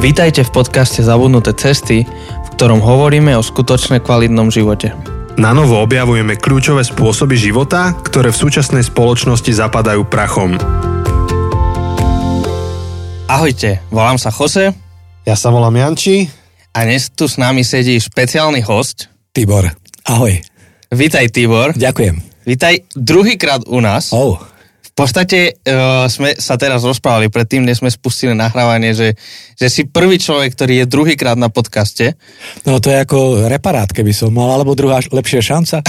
Vítajte v podcaste Zabudnuté cesty, v ktorom hovoríme o skutočne kvalitnom živote. Na novo objavujeme kľúčové spôsoby života, ktoré v súčasnej spoločnosti zapadajú prachom. Ahojte, volám sa Jose Ja sa volám Janči. a dnes tu s nami sedí špeciálny host. Tibor, ahoj. Vítaj Tibor, Ďakujem. vítaj druhýkrát u nás. Oh, podstate uh, sme sa teraz rozprávali predtým, než sme spustili nahrávanie, že, že si prvý človek, ktorý je druhýkrát na podcaste. no to je ako reparát, keby som mal, alebo druhá lepšia šanca.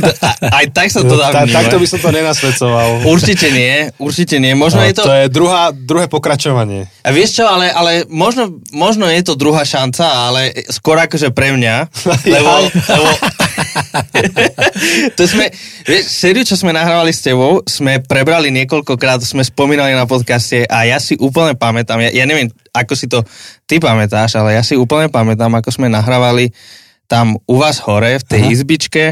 Aj tak sa to dá Ta, takto by som to nenasvedcoval. Určite nie, určite nie. Možno No, je to... to je druhá, druhé pokračovanie. A vieš čo, ale, ale možno, možno je to druhá šanca, ale skôr akože pre mňa, lebo, lebo to sme, vieš, sériu, čo sme nahrávali s tebou, sme prebrali niekoľkokrát, sme spomínali na podcaste a ja si úplne pamätám, ja, ja neviem, ako si to ty pamätáš, ale ja si úplne pamätám, ako sme nahrávali tam u vás hore, v tej Aha. izbičke,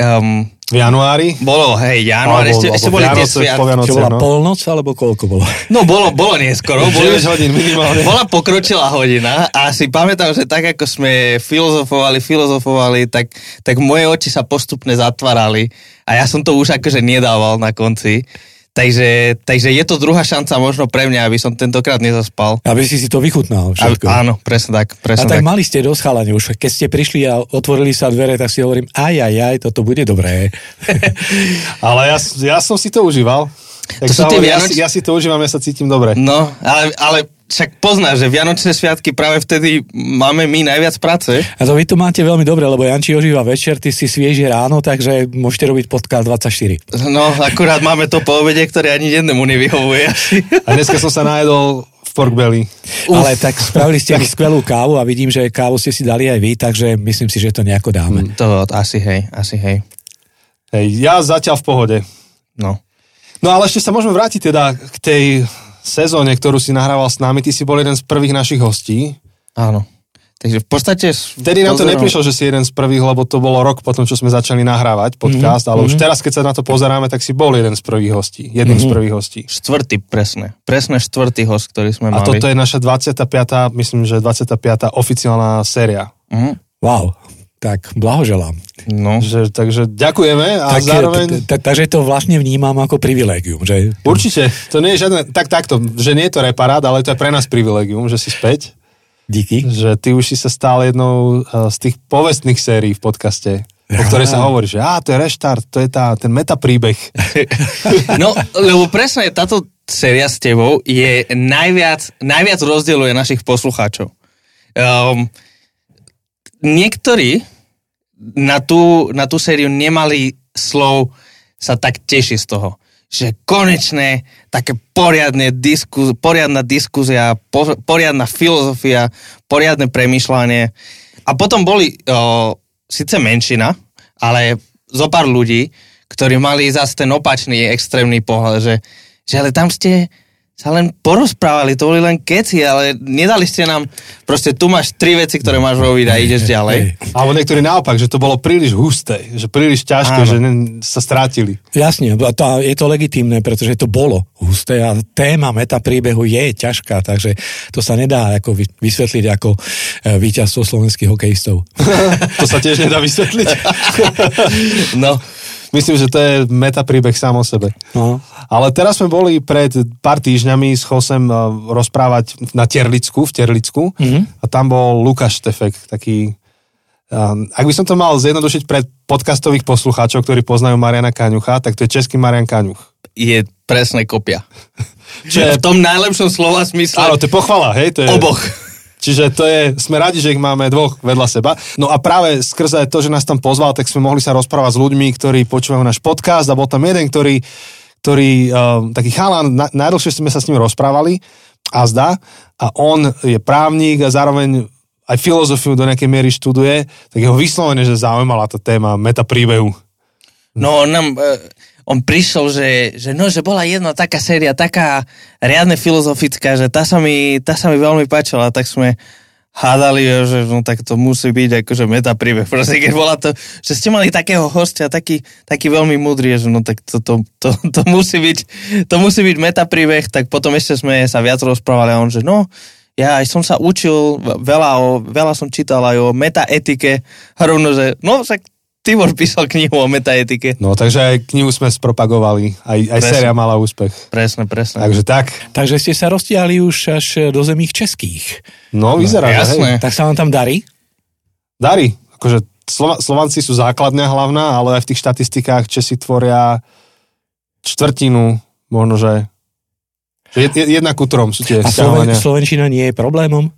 um, V januári? bolo, hej, január, Alebo- ešte, alebo ešte boli tie sviatky. po Vianoce, bola no. polnoc, alebo koľko bolo? No bolo, bolo neskoro. Bolo, 9 hodín minimálne. bola pokročilá hodina a si pamätám, že tak ako sme filozofovali, filozofovali, tak, tak moje oči sa postupne zatvárali a ja som to už akože nedával na konci. Takže, takže je to druhá šanca možno pre mňa, aby som tentokrát nezaspal. Aby si si to A, vychutnal všetko. áno, presne tak. A Presne tak. tak mali ste dosť chalani už. Keď ste prišli a otvorili sa dvere, tak si hovorím, aj, aj, aj, toto bude dobré. Ale ja, ja som si to užíval. Tak To sú tie hovorí, ja, Vianoč- si, ja si to užívam, ja sa cítim dobre. No, ale, ale však poznáš, že Vianočné sviatky práve vtedy máme my najviac práce. A to vy to máte veľmi dobre, lebo Janči ožíva večer, ty si svieži ráno, takže môžete robiť podcast 24. No, akurát máme to po obede, ktoré ani jednému nevyhovuje asi. A dneska som sa najedol v pork belly. Uf. Ale tak spravili ste mi skvelú kávu a vidím, že kávu ste si dali aj vy, takže myslím si, že to nejako dáme. To asi hej, asi hej. Hej, ja zatiaľ v pohode. No. No ale ešte sa môžeme vrátiť teda k tej sezóne, ktorú si nahrával s nami. Ty si bol jeden z prvých našich hostí. Áno. Takže v podstate... Vtedy nám to pozerom- neprišlo, že si jeden z prvých, lebo to bolo rok potom, čo sme začali nahrávať podcast, mm-hmm. ale už teraz, keď sa na to pozeráme, tak si bol jeden z prvých hostí. Jedným mm-hmm. z prvých hostí. Štvrtý, presne. Presne štvrtý host, ktorý sme A mali. toto je naša 25. myslím, že 25. oficiálna séria. Mhm. Wow, tak blahoželám. No. Že, takže ďakujeme a Tak, zároveň... takže to vlastne vnímam ako privilégium, že Určite, to nie je žiadne, tak takto, že nie je to reparát, ale to je pre nás privilegium, že si späť, díky. že ty už si sa stal jednou eh, z tých povestných sérií v podcaste, o ktorej sa hovorí, že á, to je reštart, to je tá, ten metapríbeh. no, lebo presne táto séria s tebou je najviac, najviac rozdieluje našich poslucháčov. Um, niektorí na tú, na tú sériu nemali slov sa tak teší z toho. Že konečné, také poriadne disku, poriadna diskuzia, po, poriadna filozofia, poriadne premyšľanie. A potom boli o, síce menšina, ale zo pár ľudí, ktorí mali zase ten opačný extrémny pohľad, že, že ale tam ste sa len porozprávali, to boli len keci, ale nedali ste nám, proste tu máš tri veci, ktoré máš robiť a ideš ďalej. Alebo niektorí naopak, že to bolo príliš husté, že príliš ťažké, Áno. že ne, sa strátili. Jasne, a to, je to legitímne, pretože to bolo husté a téma meta príbehu je ťažká, takže to sa nedá ako vy- vysvetliť ako e, víťazstvo slovenských hokejistov. To sa tiež nedá vysvetliť. No, Myslím, že to je metapríbeh sám o sebe. No. Ale teraz sme boli pred pár týždňami s Chosem eh, rozprávať na Terlicku, v Terlicku Mhm. a tam bol Lukáš Štefek, taký... Um, ak by som to mal zjednodušiť pre podcastových poslucháčov, ktorí poznajú Mariana Kaňucha, tak to je český Marian Kaňuch. je presne kopia. Čo je- v tom najlepšom slova smysle Áno, to je pochvala, hej? To je, oboch. Čiže to je, sme radi, že ich máme dvoch vedľa seba. No a práve skrze to, že nás tam pozval, tak sme mohli sa rozprávať s ľuďmi, ktorí počúvajú náš podcast a bol tam jeden, ktorý, ktorý uh, taký chalan, na, najdlhšie sme sa s ním rozprávali a zdá, a on je právnik a zároveň aj filozofiu do nejakej miery študuje, tak jeho vyslovene, že zaujímala tá téma metapríbehu. No on nám, e, on prišiel, že, že no, že bola jedna taká séria, taká riadne filozofická, že tá sa mi, tá sa mi veľmi páčila, tak sme hádali, že no tak to musí byť akože meta príbeh. Proste, keď bola to, že ste mali takého hostia, taký, taký veľmi múdry, že no tak to, to, to, to, musí byť, to musí byť meta príbeh, tak potom ešte sme sa viac rozprávali a on, že no, Ja aj som sa učil veľa, o, veľa som čítal aj o metaetike. A rovno, že no, však Tibor písal knihu o metaetike. No, takže aj knihu sme spropagovali. Aj, aj Presne. séria mala úspech. Presne, presne. Takže tak. Takže ste sa roztiahli už až do zemích českých. No, vyzerá, že jasné. hej. Tak sa vám tam darí? Darí. Akože Slova, Slovanci sú základňa hlavná, ale aj v tých štatistikách Česi tvoria čtvrtinu, možno, že že jed, jed- jedna ku trom sú tie A Sloven. Slovenčina nie je problémom?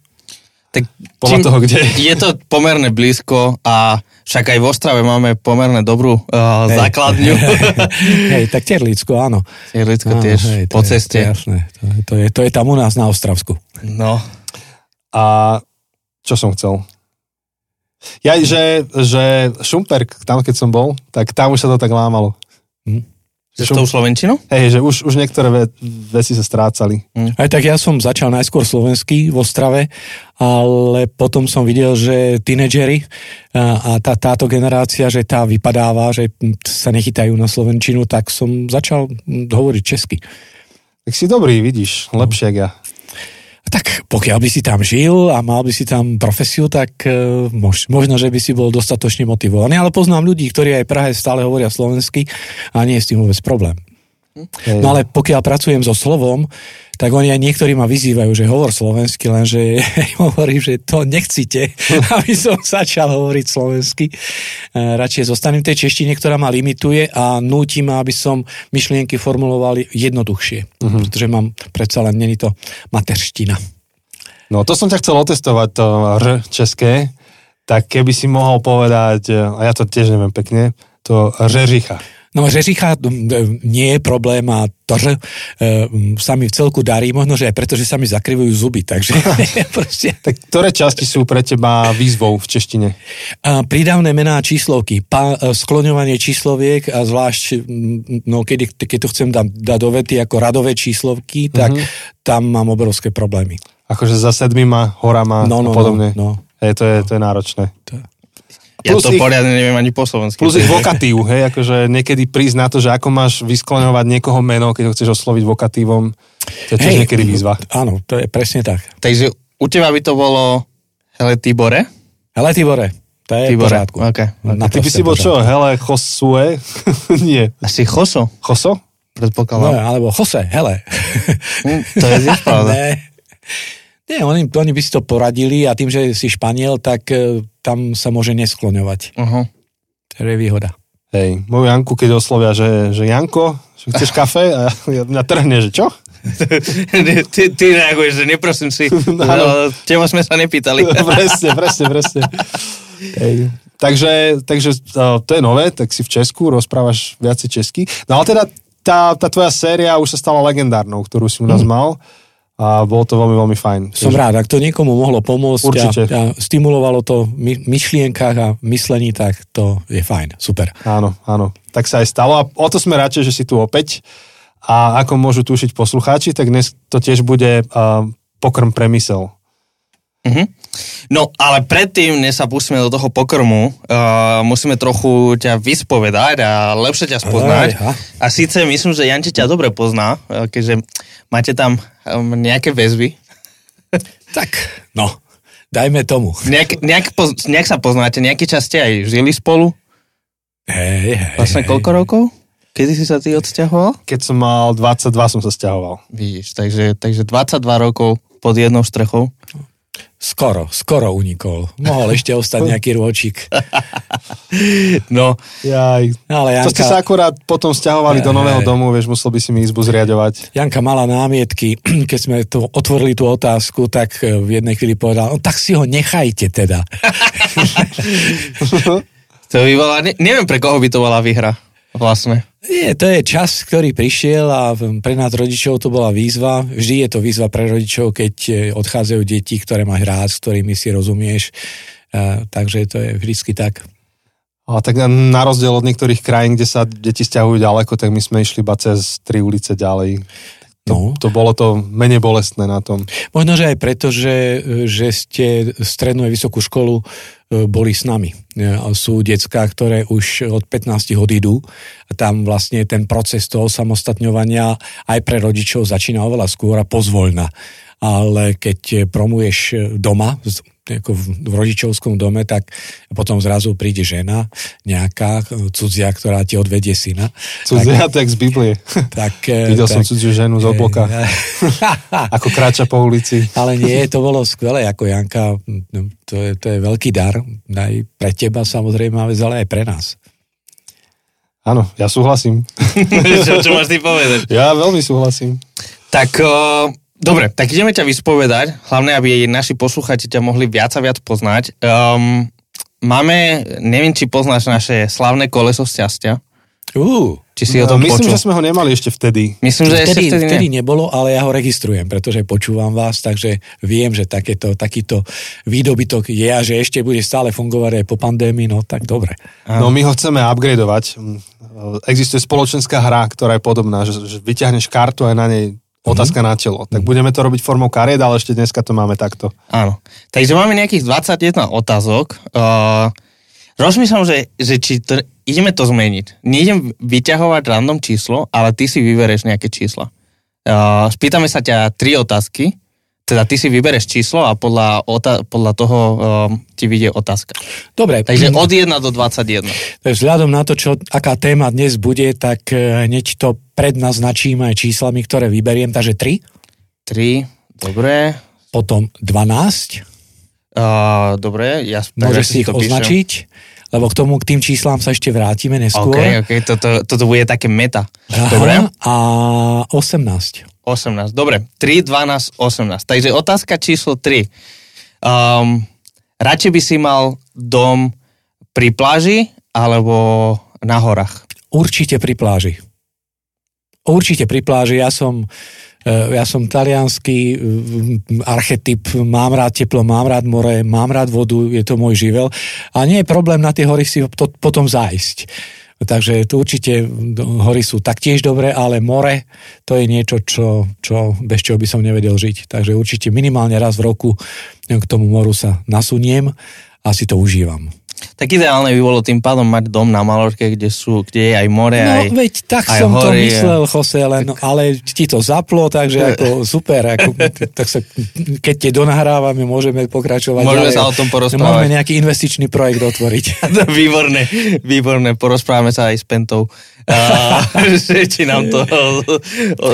Tak Podľa toho, kde. Je to pomerne blízko a však aj v Ostrave máme pomerne dobrú uh, Hej. základňu. hej, tak Terlicko, áno. Terlicko Áno, tiež hej, po to je- ceste. To je, jasné. To, je, to, je, to je tam u nás na Ostravsku. No, A čo som chcel? Ja, že, že Šumperk, tam keď som bol, tak tam už sa to tak lámalo. Že s tou Slovenčinou? Hej, že už, už niektoré ve, veci sa strácali. Aj tak ja som začal najskôr slovenský v Ostrave, ale potom som videl, že tínedžeri a, a tá, táto generácia, že tá vypadáva, že sa nechytajú na slovenčinu, tak som začal hm, hovoriť česky. Tak si dobrý, vidíš, lepšie jak ja. Tak pokiaľ by si tam žil a mal by si tam profesiu, tak e, mož, možno, že by si bol dostatočne motivovaný. Ale poznám ľudí, ktorí aj Prahe stále hovoria slovensky a nie je s tým vôbec problém. No ale pokiaľ pracujem so slovom, tak oni aj niektorí ma vyzývajú, že hovor slovensky, lenže hovorím, že to nechcite, aby som začal hovoriť slovensky. E, Radšej zostanem v tej češtine, ktorá ma limituje a núti ma, aby som myšlienky formuloval jednoduchšie. Uh-huh. Pretože mám predsa len, není to materština. No to som ťa chcel otestovať, to R české, tak keby si mohol povedať, e, a ja to tiež neviem pekne, to Řeřicha. No Řeřicha nie je problém a to, že e, sa mi v celku darí, možno, že aj preto, že sa mi zakrivujú zuby, takže proste Tak ktoré časti sú pre teba výzvou v češtine? Prídavné mená a číslovky, pa, e, skloňovanie čísloviek a zvlášť, no keď, keď to chcem dať, dať do vety ako radové číslovky, tak mm-hmm. tam mám obrovské problémy. Akože za sedmima horama No, no, a podobne. no, no. Hej, to, je, to je náročné. Ja Plus to ich- poriadne neviem ani po slovensky. Plus ich vokatív, hej, akože niekedy prísť na to, že ako máš vyskloňovať niekoho meno, keď ho chceš osloviť vokatívom, to je tiež Hej, niekedy výzva. Áno, to je presne tak. Takže u teba by to bolo, hele, Tibore? Hele, Tibore, to je v Tibore, pořádku. ok. Na Ty by si bol v čo, hele, Josue? Nie. Asi Choso, Choso? No, predpokladám. alebo Jose, hele. Hm, to je tiež pravda. ne. Nie, oni, oni by si to poradili a tým, že si Španiel, tak e, tam sa môže neskloňovať. Uh-huh. To je výhoda. Hej, moju Janku, keď oslovia, že, že Janko, že chceš kafe? A ja, mňa trhne, že čo? ty, ty reaguješ, že neprosím si. No, no, teba sme sa nepýtali. presne, presne, presne. Hej. Takže, takže uh, to je nové, tak si v Česku, rozprávaš viacej česky. No ale teda tá, tá tvoja séria už sa stala legendárnou, ktorú si u nás mal a bolo to veľmi, veľmi fajn. Som rád, ak to niekomu mohlo pomôcť Určite. a, a stimulovalo to my, myšlienkach a myslení, tak to je fajn, super. Áno, áno. Tak sa aj stalo a o to sme radšej, že si tu opäť. A ako môžu tušiť poslucháči, tak dnes to tiež bude uh, pokrm premysel. Mhm. No, ale predtým, než sa pustíme do toho pokrmu, uh, musíme trochu ťa vyspovedať a lepšie ťa spoznať. Aj. A síce myslím, že Janči ťa dobre pozná, uh, keďže máte tam um, nejaké väzby. Tak, no, dajme tomu. Nejak, nejak, poz, nejak sa poznáte, nejaký čas ste aj žili spolu? Hej, hej, Vlastne koľko rokov? Kedy si sa ty odsťahoval? Keď som mal 22, som sa stiahoval. Vidíš, takže, takže 22 rokov pod jednou strechou. Skoro, skoro unikol. Mohol ešte ostať nejaký rôčik. No, Jaj. Ale To ste sa Janka, akurát potom stiahovali do nového domu, vieš, musel by si mi izbu zriadovať. Janka mala námietky, keď sme tu otvorili tú otázku, tak e, v jednej chvíli povedal, no tak si ho nechajte teda. to by bola, ne, neviem pre koho by to bola výhra. Vlastne. Nie, to je čas, ktorý prišiel a pre nás rodičov to bola výzva. Vždy je to výzva pre rodičov, keď e, odchádzajú deti, ktoré máš rád, s ktorými si rozumieš. E, takže to je vždycky tak. Ale tak na, rozdiel od niektorých krajín, kde sa deti stiahujú ďaleko, tak my sme išli iba cez tri ulice ďalej. No. To bolo to menej bolestné na tom. Možno, že aj preto, že, že ste strednú a vysokú školu e, boli s nami. E, Sú decká, ktoré už od 15 odídu a tam vlastne ten proces toho samostatňovania aj pre rodičov začína oveľa skôr a pozvoľna. ale keď promuješ doma, ako v, v rodičovskom dome, tak potom zrazu príde žena, nejaká cudzia, ktorá ti odvedie syna. Cudzia, tak, tak z Biblie. Tak, Videl tak, som cudziu ženu z obloka, ako kráča po ulici. Ale nie, to bolo skvelé, ako Janka, no, to je, to je veľký dar, aj pre teba samozrejme, ale aj pre nás. Áno, ja súhlasím. čo, čo máš ty povedať? Ja veľmi súhlasím. Tak uh, Dobre, tak ideme ťa vyspovedať, hlavne aby naši posluchači ťa mohli viac a viac poznať. Um, máme, neviem, či poznáš naše slavné koleso šťastia. Uh, či si no, o tom myslím, počul? že sme ho nemali ešte vtedy. Myslím, že vtedy, ešte vtedy, vtedy ne. nebolo, ale ja ho registrujem, pretože počúvam vás, takže viem, že takéto, takýto výdobytok je a že ešte bude stále fungovať aj po pandémii, no tak dobre. No my ho chceme upgradovať. Existuje spoločenská hra, ktorá je podobná, že, že vyťahneš kartu a na nej Otázka mm-hmm. na telo. Tak mm-hmm. budeme to robiť formou kariet, ale ešte dneska to máme takto. Áno. Takže máme nejakých 21 otázok. Uh, rozmýšľam, že, že či to, ideme to zmeniť. Nejdem vyťahovať random číslo, ale ty si vybereš nejaké čísla. Uh, spýtame sa ťa tri otázky teda ty si vybereš číslo a podľa, ota, podľa toho um, ti vyjde otázka. Dobre. Takže od 1 do 21. Takže vzhľadom na to, čo, aká téma dnes bude, tak uh, hneď to prednaznačím aj číslami, ktoré vyberiem. Takže 3. 3, dobre. Potom 12. Uh, dobre, ja Môžeš si ich označiť, píšem. lebo k tomu, k tým číslam sa ešte vrátime neskôr. OK, OK, toto, toto bude také meta. Aha, dobre. A 18. 18. Dobre, 3, 12, 18. Takže otázka číslo 3. Um, radšej by si mal dom pri pláži alebo na horách? Určite pri pláži. Určite pri pláži. Ja som, eh, ja som talianský archetyp, mám rád teplo, mám rád more, mám rád vodu, je to môj živel. A nie je problém na tie hory si to, potom zájsť Takže tu určite hory sú taktiež dobré, ale more to je niečo, čo, čo, bez čoho by som nevedel žiť. Takže určite minimálne raz v roku k tomu moru sa nasuniem a si to užívam. Tak ideálne by bolo tým pádom mať dom na Malorke, kde, sú, kde je aj more, no, aj veď tak aj som hory, to myslel, Jose, len, tak... ale ti to zaplo, takže ako super. Ako, tak sa, keď tie donahrávame, môžeme pokračovať. Môžeme ďalej. sa o tom porozprávať. Môžeme nejaký investičný projekt otvoriť. výborné, výborné. Porozprávame sa aj s Pentou. A, či nám to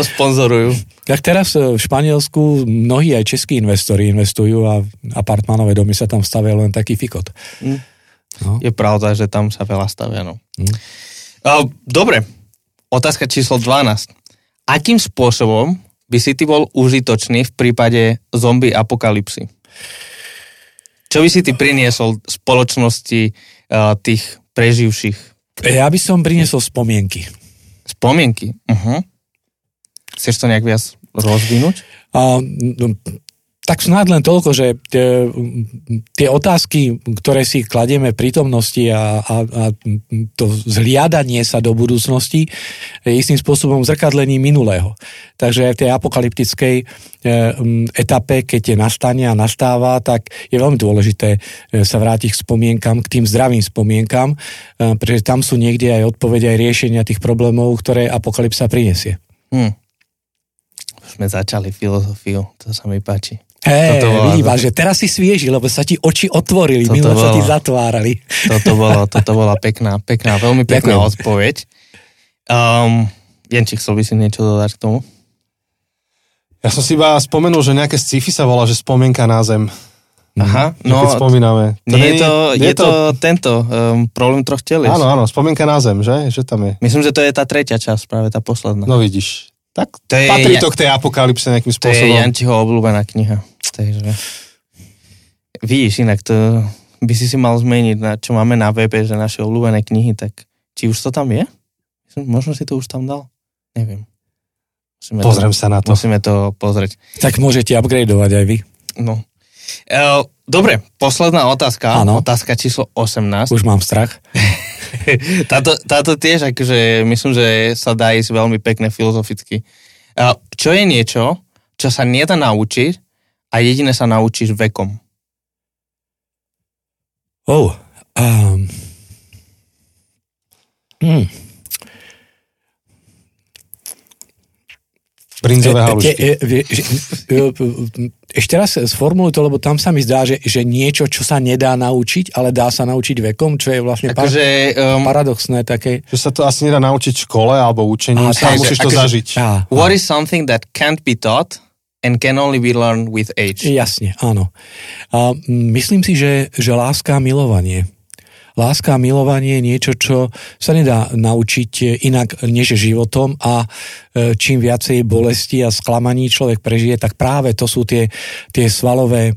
sponzorujú. Tak teraz v Španielsku mnohí aj českí investori investujú a apartmanové domy sa tam stavia len taký fikot. Mm. No. Je pravda, že tam sa veľa stavia. No. Mm. Uh, dobre, otázka číslo 12. Akým spôsobom by si ty bol užitočný v prípade zombie apokalipsy? Čo by si ty priniesol spoločnosti uh, tých preživších? Ja by som priniesol spomienky. Spomienky? Uh-huh. Chceš to nejak viac rozvinúť? Uh, tak snáď len toľko, že tie, tie otázky, ktoré si kladieme prítomnosti a, a, a to zhliadanie sa do budúcnosti je istým spôsobom zrkadlení minulého. Takže v tej apokalyptickej e, etape, keď je nastane a nastáva, tak je veľmi dôležité e, sa vrátiť k spomienkam, k tým zdravým spomienkam, e, pretože tam sú niekde aj odpovede, aj riešenia tých problémov, ktoré apokalypsa prinesie. Hmm. Sme začali filozofiu, to sa mi páči. Hej, vidím, že teraz si svieži, lebo sa ti oči otvorili, milo sa ti zatvárali. Toto, bolo, toto bola pekná, pekná, veľmi pekná Ďakujem. odpoveď. Um, Jenči, chcel by si niečo dodať k tomu? Ja som si iba spomenul, že nejaké sci-fi sa volá, že spomienka na zem. Aha, no, keď spomíname. To nie, je to, nie je to, to tento um, problém troch telies. Áno, áno, spomienka na zem, že? Že tam je. Myslím, že to je tá tretia časť, práve tá posledná. No vidíš. Tak to je, patrí to k tej apokalypse nejakým spôsobom. To je Jančiho obľúbená kniha. Takže vidíš, inak to by si si mal zmeniť, na, čo máme na webe, že naše obľúbené knihy, tak či už to tam je? Možno si to už tam dal? Neviem. Musíme Pozriem to, sa na to. Musíme to pozrieť. Tak môžete upgradeovať aj vy. No. Uh, dobre, posledná otázka. Ano. Otázka číslo 18. Už mám strach. táto, táto tiež, akože myslím, že sa dá ísť veľmi pekne filozoficky. Uh, čo je niečo, čo sa nedá naučiť a jedine sa naučíš vekom? Oh, um, hmm. Brinzové halušky. e, že- e, e, Ešte raz sformuluj to, lebo tam sa mi zdá, že, že niečo, čo sa nedá naučiť, ale dá sa naučiť vekom, čo je vlastne par- Akože, um, paradoxné také. Že sa to asi nedá naučiť v škole alebo učením, Á, sa takže musíš to akože- zažiť. Á, what is something that can't be taught and can only be learned with age? Jasne, áno. A myslím si, že, že láska a milovanie. Láska a milovanie je niečo, čo sa nedá naučiť inak než životom a e, čím viacej bolesti a sklamaní človek prežije, tak práve to sú tie, tie svalové e,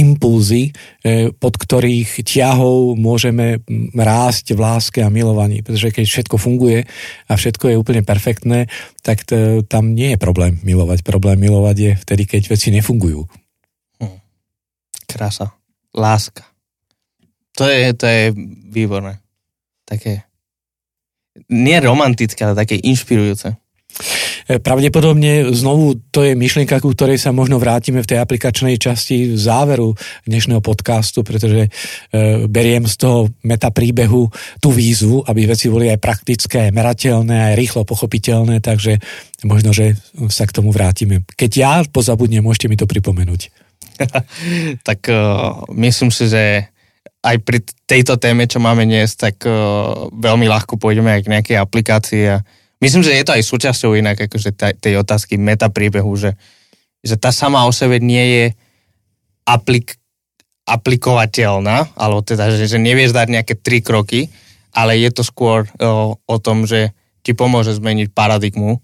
impulzy, e, pod ktorých ťahou môžeme mm, rásť v láske a milovaní. Pretože keď všetko funguje a všetko je úplne perfektné, tak t- tam nie je problém milovať. Problém milovať je vtedy, keď veci nefungujú. Krása. Láska. To je, to je výborné. Také nie romantické, ale také inšpirujúce. E, Pravdepodobne znovu to je myšlienka, ku ktorej sa možno vrátime v tej aplikačnej časti záveru dnešného podcastu, pretože e, beriem z toho metapríbehu tú výzvu, aby veci boli aj praktické, aj merateľné, aj rýchlo pochopiteľné, takže možno, že sa k tomu vrátime. Keď ja pozabudnem, môžete mi to pripomenúť. tak uh, myslím si, že aj pri tejto téme, čo máme dnes, tak uh, veľmi ľahko pôjdeme aj k nejakej aplikácii a myslím, že je to aj súčasťou inak akože tej otázky meta príbehu, že, že tá sama o sebe nie je aplik, aplikovateľná, alebo teda, že, že nevieš dať nejaké tri kroky, ale je to skôr uh, o tom, že ti pomôže zmeniť paradigmu,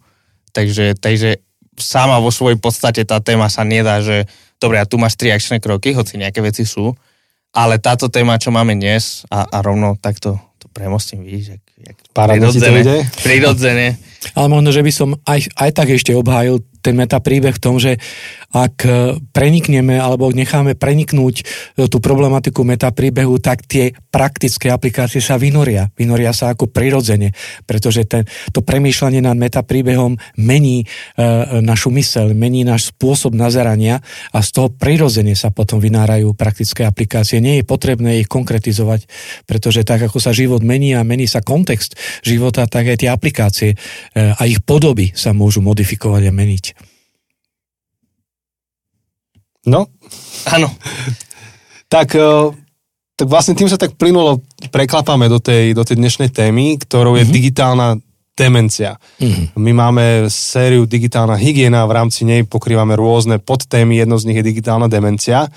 takže, takže sama vo svojej podstate tá téma sa nedá, že dobre, a tu máš tri akčné kroky, hoci nejaké veci sú, ale táto téma, čo máme dnes a, a rovno takto to premostím, vidíš, jak, jak ide. prirodzené. Ale možno, že by som aj, aj tak ešte obhájil ten metapríbeh v tom, že ak e, prenikneme alebo necháme preniknúť e, tú problematiku metapríbehu, tak tie praktické aplikácie sa vynoria. Vynoria sa ako prirodzene, pretože ten, to premýšľanie nad metapríbehom mení e, našu myseľ, mení náš spôsob nazerania a z toho prirodzene sa potom vynárajú praktické aplikácie. Nie je potrebné ich konkretizovať, pretože tak ako sa život mení a mení sa kontext života, tak aj tie aplikácie e, a ich podoby sa môžu modifikovať a meniť. No, Áno, tak, eh, tak vlastne tým sa tak plynulo preklapame do tej, do tej dnešnej témy, ktorou je mm-hmm. digitálna demencia. Mm-hmm. My máme sériu digitálna hygiena, v rámci nej pokrývame rôzne podtémy, jedno z nich je digitálna demencia.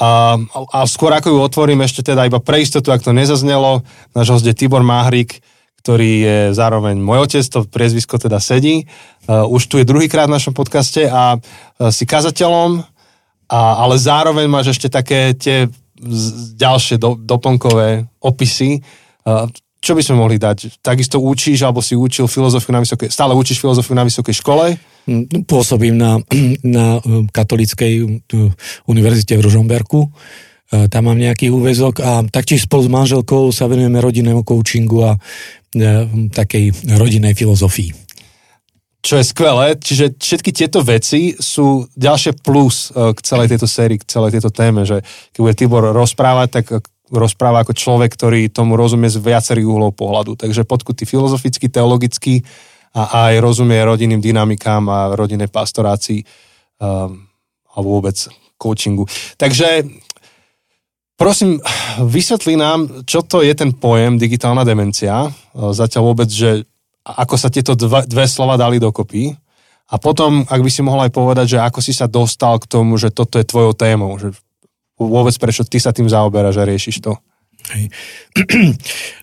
A, a skôr ako ju otvorím, ešte teda iba pre istotu, ak to nezaznelo, náš host je Tibor Máhrik, ktorý je zároveň môj otec, to priezvisko teda sedí. Uh, už tu je druhýkrát v našom podcaste a uh, si kazateľom, a, ale zároveň máš ešte také tie ďalšie do, doplnkové opisy. Čo by sme mohli dať? Takisto učíš, alebo si učil filozofiu na vysokej, stále učíš filozofiu na vysokej škole? Mm, Pôsobím na, na e, katolíckej e, univerzite v Ružomberku. E, Tam mám nejaký úvezok a taktiež spolu s manželkou sa venujeme rodinnému coachingu a e, takej rodinnej filozofii. Čo je skvelé, čiže všetky tieto veci sú ďalšie plus eh, k celej tejto sérii, k celej tejto téme, že keď bude Tibor rozprávať, tak eh, rozpráva ako človek, ktorý tomu rozumie z viacerých uhlov pohľadu. Takže podkutý filozoficky, teologicky a aj rozumie rodinným dynamikám a rodinnej pastorácii um, alebo vôbec coachingu. Takže prosím, vysvetli nám, čo to je ten pojem digitálna demencia. Eh, Zatiaľ vôbec, že ako sa tieto dva, dve slova dali dokopy. A potom, ak by si mohol aj povedať, že ako si sa dostal k tomu, že toto je tvojou témou, že vôbec prečo ty sa tým zaoberáš a riešiš to.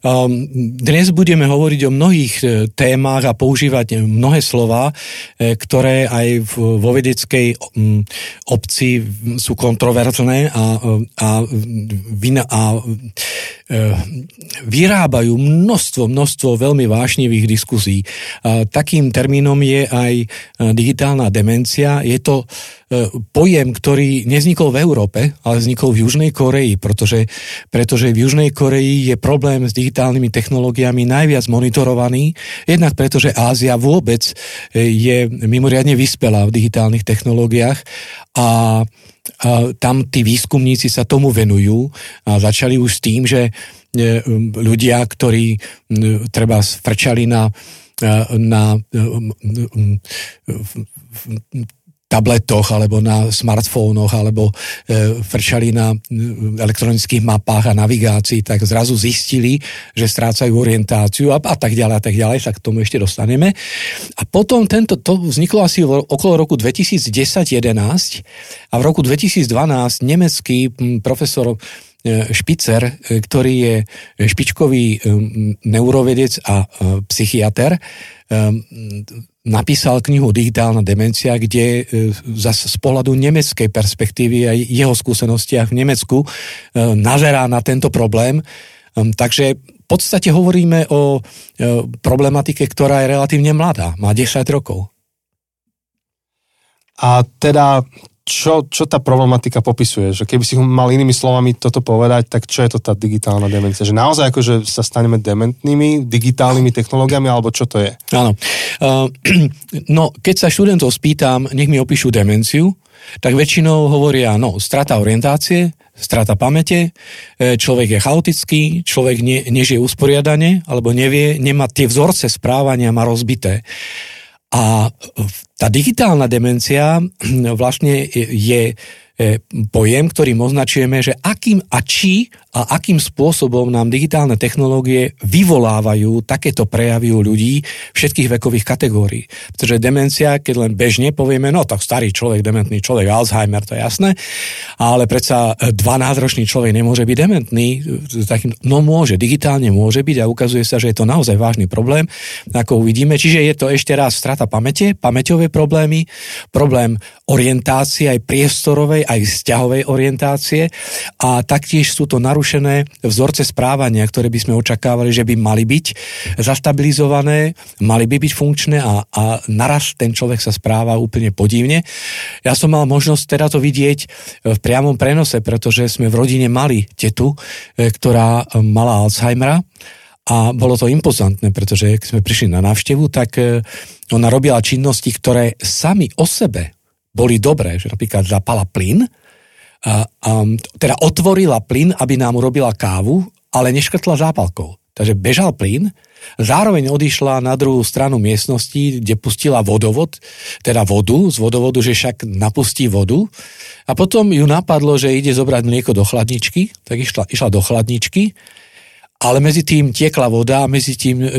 Um, Dnes budeme hovoriť o mnohých e, témach a používať mnohé slova, e, ktoré aj vo vedeckej mm, obci sú kontroverzné a, a, vina- a e, vyrábajú množstvo, množstvo veľmi vášnivých diskuzí. A Takým termínom je aj e, digitálna demencia. Je to e, pojem, ktorý nevznikol v Európe, ale vznikol v Južnej Koreji, pretože, pretože v Južnej Koreji je problém s digitálnymi technológiami najviac monitorovaný, jednak preto, že Ázia vôbec je mimoriadne vyspelá v digitálnych technológiách a tam tí výskumníci sa tomu venujú a začali už s tým, že e, ľudia, ktorí treba frčali na na tabletoch alebo na smartfónoch alebo e, frčali na elektronických mapách a navigácii, tak zrazu zistili, že strácajú orientáciu a, a tak ďalej a tak ďalej, sa k tomu ešte dostaneme. A potom tento, to vzniklo asi okolo roku 2010-11 a v roku 2012 nemecký profesor e, Špicer, e, ktorý je špičkový e, neurovedec a psychiatr, napísal knihu Digitálna demencia, kde e, zase z pohľadu nemeckej perspektívy a jeho skúsenostiach v Nemecku e, nazerá na tento problém. Ehm, takže v podstate hovoríme o e, problematike, ktorá je relatívne mladá, má 10 rokov. A teda čo, čo tá problematika popisuje? Že keby si mal inými slovami toto povedať, tak čo je to tá digitálna demencia? Že naozaj akože sa staneme dementnými digitálnymi technológiami, alebo čo to je? Áno. Uh, no, keď sa študentov spýtam, nech mi opíšu demenciu, tak väčšinou hovoria, no, strata orientácie, strata pamäte, e, človek je chaotický, človek ne, nežije usporiadane, alebo nevie, nemá tie vzorce správania, má rozbité. A tá digitálna demencia vlastne je E, pojem, ktorým označujeme, že akým a či a akým spôsobom nám digitálne technológie vyvolávajú takéto prejavy u ľudí všetkých vekových kategórií. Pretože demencia, keď len bežne povieme, no tak starý človek, dementný človek, Alzheimer, to je jasné, ale predsa 12-ročný človek nemôže byť dementný, takým, no môže, digitálne môže byť a ukazuje sa, že je to naozaj vážny problém, ako uvidíme. Čiže je to ešte raz strata pamäte, pamäťové problémy, problém orientácie aj priestorovej, aj vzťahovej orientácie a taktiež sú to narušené vzorce správania, ktoré by sme očakávali, že by mali byť zastabilizované, mali by byť funkčné a, a naraz ten človek sa správa úplne podivne. Ja som mal možnosť teda to vidieť v priamom prenose, pretože sme v rodine mali tetu, e, ktorá mala Alzheimera a bolo to impozantné, pretože keď sme prišli na návštevu, tak e, ona robila činnosti, ktoré sami o sebe boli dobré, že napríklad zapala plyn, a, teda otvorila plyn, aby nám urobila kávu, ale neškrtla zápalkou. Takže bežal plyn, zároveň odišla na druhú stranu miestnosti, kde pustila vodovod, teda vodu z vodovodu, že však napustí vodu. A potom ju napadlo, že ide zobrať mlieko do chladničky, tak išla, išla do chladničky ale medzi tým tiekla voda a medzi tým e,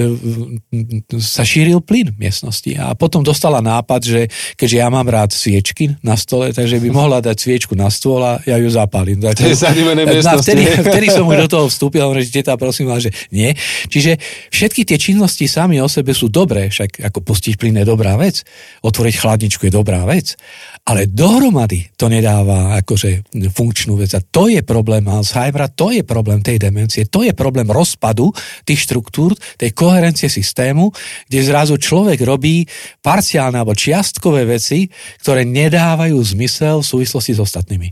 sa šíril plyn v miestnosti. A potom dostala nápad, že keďže ja mám rád sviečky na stole, takže by mohla dať sviečku na stôl a ja ju zapálim. Tak, zadivené no, vtedy, vtedy som už do toho vstúpil a hovorím, že teta, prosím vás, že nie. Čiže všetky tie činnosti sami o sebe sú dobré, však ako pustiť plyn je dobrá vec, otvoriť chladničku je dobrá vec, ale dohromady to nedáva akože funkčnú vec. A to je problém Alzheimera, to je problém tej demencie, to je problém rozpadu tých štruktúr, tej koherencie systému, kde zrazu človek robí parciálne alebo čiastkové veci, ktoré nedávajú zmysel v súvislosti s ostatnými.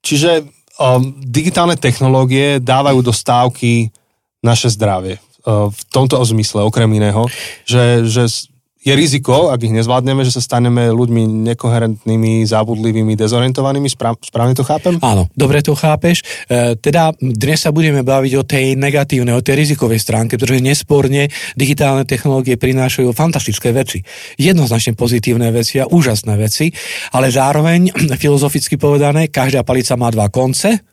Čiže um, digitálne technológie dávajú do stávky naše zdravie. Uh, v tomto zmysle, okrem iného, že, že je riziko, ak ich nezvládneme, že sa staneme ľuďmi nekoherentnými, zábudlivými, dezorientovanými, správne to chápem? Áno, dobre to chápeš. E, teda dnes sa budeme baviť o tej negatívnej, o tej rizikovej stránke, pretože nesporne digitálne technológie prinášajú fantastické veci. Jednoznačne pozitívne veci a úžasné veci, ale zároveň, filozoficky povedané, každá palica má dva konce,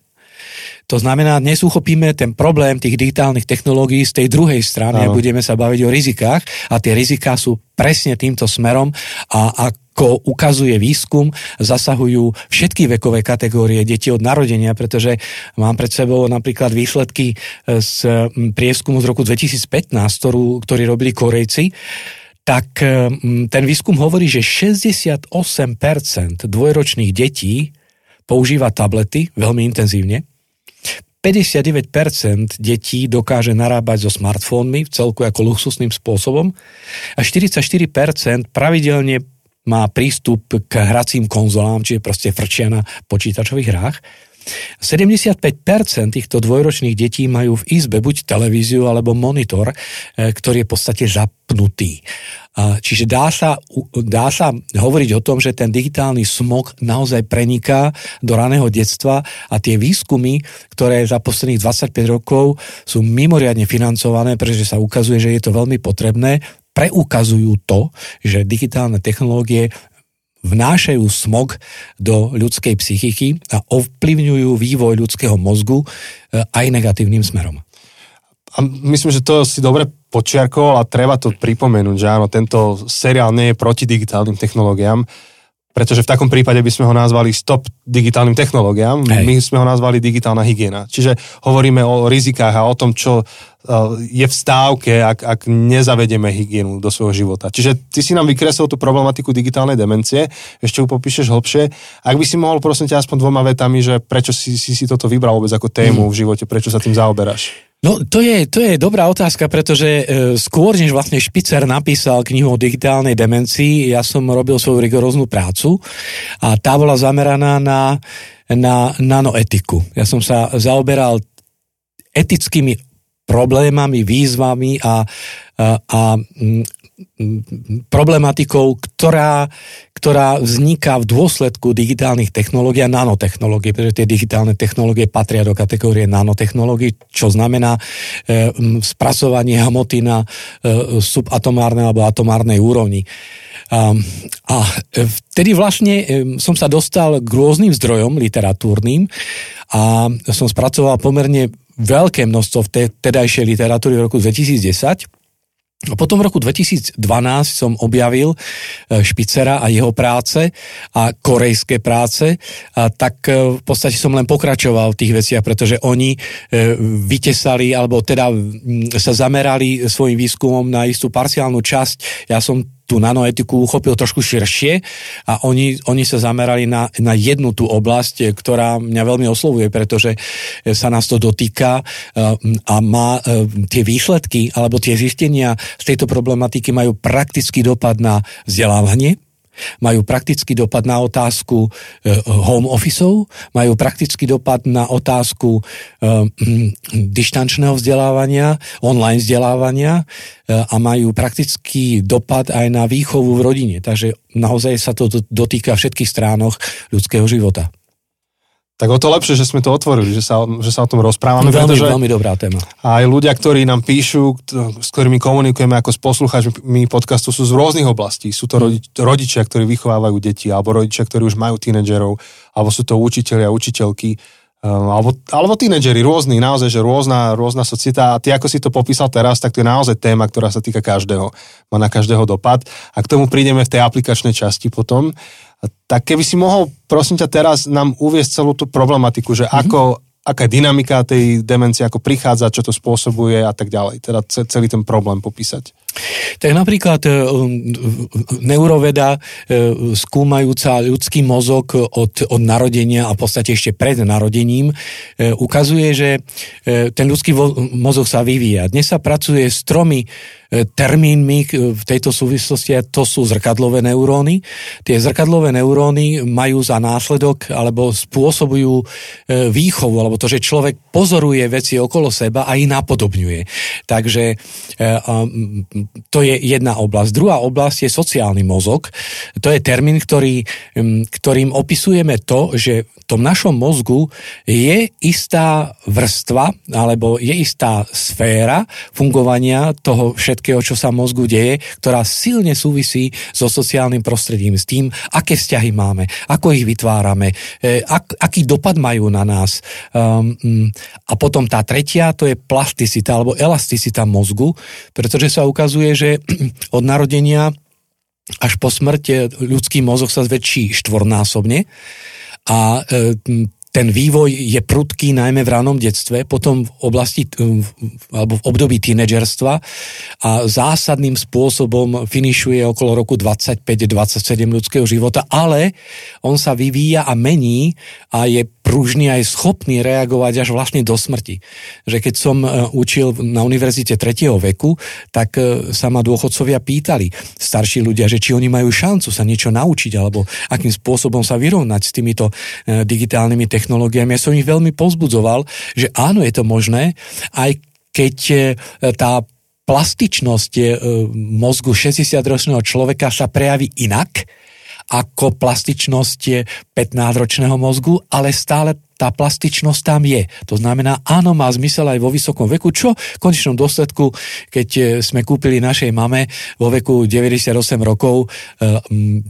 to znamená, dnes uchopíme ten problém tých digitálnych technológií z tej druhej strany a budeme sa baviť o rizikách a tie riziká sú presne týmto smerom a ako ukazuje výskum, zasahujú všetky vekové kategórie detí od narodenia, pretože mám pred sebou napríklad výsledky e, z prieskumu z roku 2015, ktorú, ktorý robili Korejci, tak e, ten výskum hovorí, že 68% dvojročných detí používa tablety veľmi intenzívne, 59% detí dokáže narábať so smartfónmi v celku ako luxusným spôsobom a 44% pravidelne má prístup k hracím konzolám, čiže proste frčia na počítačových hrách. 75% týchto dvojročných detí majú v izbe buď televíziu alebo monitor, e, ktorý je v podstate zapnutý. Čiže dá sa, dá sa hovoriť o tom, že ten digitálny smog naozaj preniká do raného detstva a tie výskumy, ktoré za posledných 25 rokov sú mimoriadne financované, pretože sa ukazuje, že je to veľmi potrebné, preukazujú to, že digitálne technológie vnášajú smog do ľudskej psychiky a ovplyvňujú vývoj ľudského mozgu e, aj negatívnym smerom. A myslím, že to si dobre počiarkoval a treba to pripomenúť, že áno, tento seriál nie je proti digitálnym technológiám, pretože v takom prípade by sme ho nazvali stop digitálnym technológiám, Hej. my sme ho nazvali digitálna hygiena. Čiže hovoríme o rizikách a o tom, čo uh, je v stávke, ak, ak nezavedieme hygienu do svojho života. Čiže ty si nám vykreslil tú problematiku digitálnej demencie, ešte ju popíšeš hlbšie. Ak by si mohol, prosím ťa, aspoň dvoma vetami, že prečo si si, si toto vybral vôbec ako tému mm. v živote, prečo sa tým zaoberáš? No to je, to je dobrá otázka, pretože e, skôr, než vlastne Špicer napísal knihu o digitálnej demencii, ja som robil svoju rigoróznu prácu a tá bola zameraná na, na nanoetiku. Ja som sa zaoberal etickými problémami, výzvami a, a, a problematikou, ktorá, ktorá vzniká v dôsledku digitálnych technológií a nanotechnológií, pretože tie digitálne technológie patria do kategórie nanotechnológií, čo znamená e, spracovanie hmoty na e, subatomárnej alebo atomárnej úrovni. A, a vtedy vlastne e, som sa dostal k rôznym zdrojom literatúrnym a som spracoval pomerne veľké množstvo v tedajšej literatúry v roku 2010 a potom v roku 2012 som objavil e, Špicera a jeho práce a korejské práce, a tak e, v podstate som len pokračoval v tých veciach, pretože oni e, vytesali, alebo teda sa zamerali svojim výskumom na istú parciálnu časť. Ja som tú nanoetiku uchopil trošku širšie a oni, oni sa zamerali na, na jednu tú oblasť, ktorá mňa veľmi oslovuje, pretože sa nás to dotýka eh, a má tie výsledky alebo tie zistenia z tejto problematiky majú praktický dopad na vzdelávanie, majú praktický dopad na otázku e, home officeov, majú praktický dopad na otázku e, dištančného vzdelávania, online vzdelávania e, a majú praktický dopad aj na výchovu v rodine. Takže naozaj sa to dotýka všetkých stránok ľudského života tak o to lepšie, že sme to otvorili, že sa, že sa o tom rozprávame. Veľmi, pretože veľmi dobrá téma. Aj ľudia, ktorí nám píšu, s ktorými komunikujeme ako s poslucháčmi podcastu, sú z rôznych oblastí. Sú to rodič, rodičia, ktorí vychovávajú deti, alebo rodičia, ktorí už majú tínedžerov, alebo sú to učiteľi a učiteľky, um, alebo, alebo tínedžeri, rôzni, naozaj, že rôzna, rôzna societa. A ty, ako si to popísal teraz, tak to je naozaj téma, ktorá sa týka každého. Má na každého dopad. A k tomu prídeme v tej aplikačnej časti potom. Tak keby si mohol, prosím ťa, teraz nám uviesť celú tú problematiku, že mm-hmm. ako, aká je dynamika tej demencie, ako prichádza, čo to spôsobuje a tak ďalej. Teda celý ten problém popísať. Tak napríklad e, neuroveda e, skúmajúca ľudský mozog od, od narodenia a v podstate ešte pred narodením e, ukazuje, že ten ľudský mozog sa vyvíja. Dnes sa pracuje s tromi termínmi v tejto súvislosti to sú zrkadlové neuróny. Tie zrkadlové neuróny majú za následok alebo spôsobujú výchovu, alebo to, že človek pozoruje veci okolo seba a ich napodobňuje. Takže to je jedna oblasť. Druhá oblasť je sociálny mozog. To je termín, ktorý, ktorým opisujeme to, že v tom našom mozgu je istá vrstva alebo je istá sféra fungovania toho všetkého, čo sa mozgu deje, ktorá silne súvisí so sociálnym prostredím, s tým, aké vzťahy máme, ako ich vytvárame, e, ak, aký dopad majú na nás. Um, a potom tá tretia, to je plasticita alebo elasticita mozgu, pretože sa ukazuje, že od narodenia až po smrť ľudský mozog sa zväčší štvornásobne a e, ten vývoj je prudký najmä v ránom detstve, potom v oblasti alebo v období tínedžerstva a zásadným spôsobom finišuje okolo roku 25-27 ľudského života, ale on sa vyvíja a mení a je pružný aj schopný reagovať až vlastne do smrti. Že keď som e, učil na univerzite 3. veku, tak e, sa ma dôchodcovia pýtali, starší ľudia, že či oni majú šancu sa niečo naučiť, alebo akým spôsobom sa vyrovnať s týmito e, digitálnymi technológiami. Ja som ich veľmi pozbudzoval, že áno, je to možné, aj keď tá plastičnosť mozgu 60-ročného človeka sa prejaví inak, ako plastičnosť 15-ročného mozgu, ale stále tá plastičnosť tam je. To znamená, áno, má zmysel aj vo vysokom veku, čo v konečnom dôsledku, keď e, sme kúpili našej mame vo veku 98 rokov e,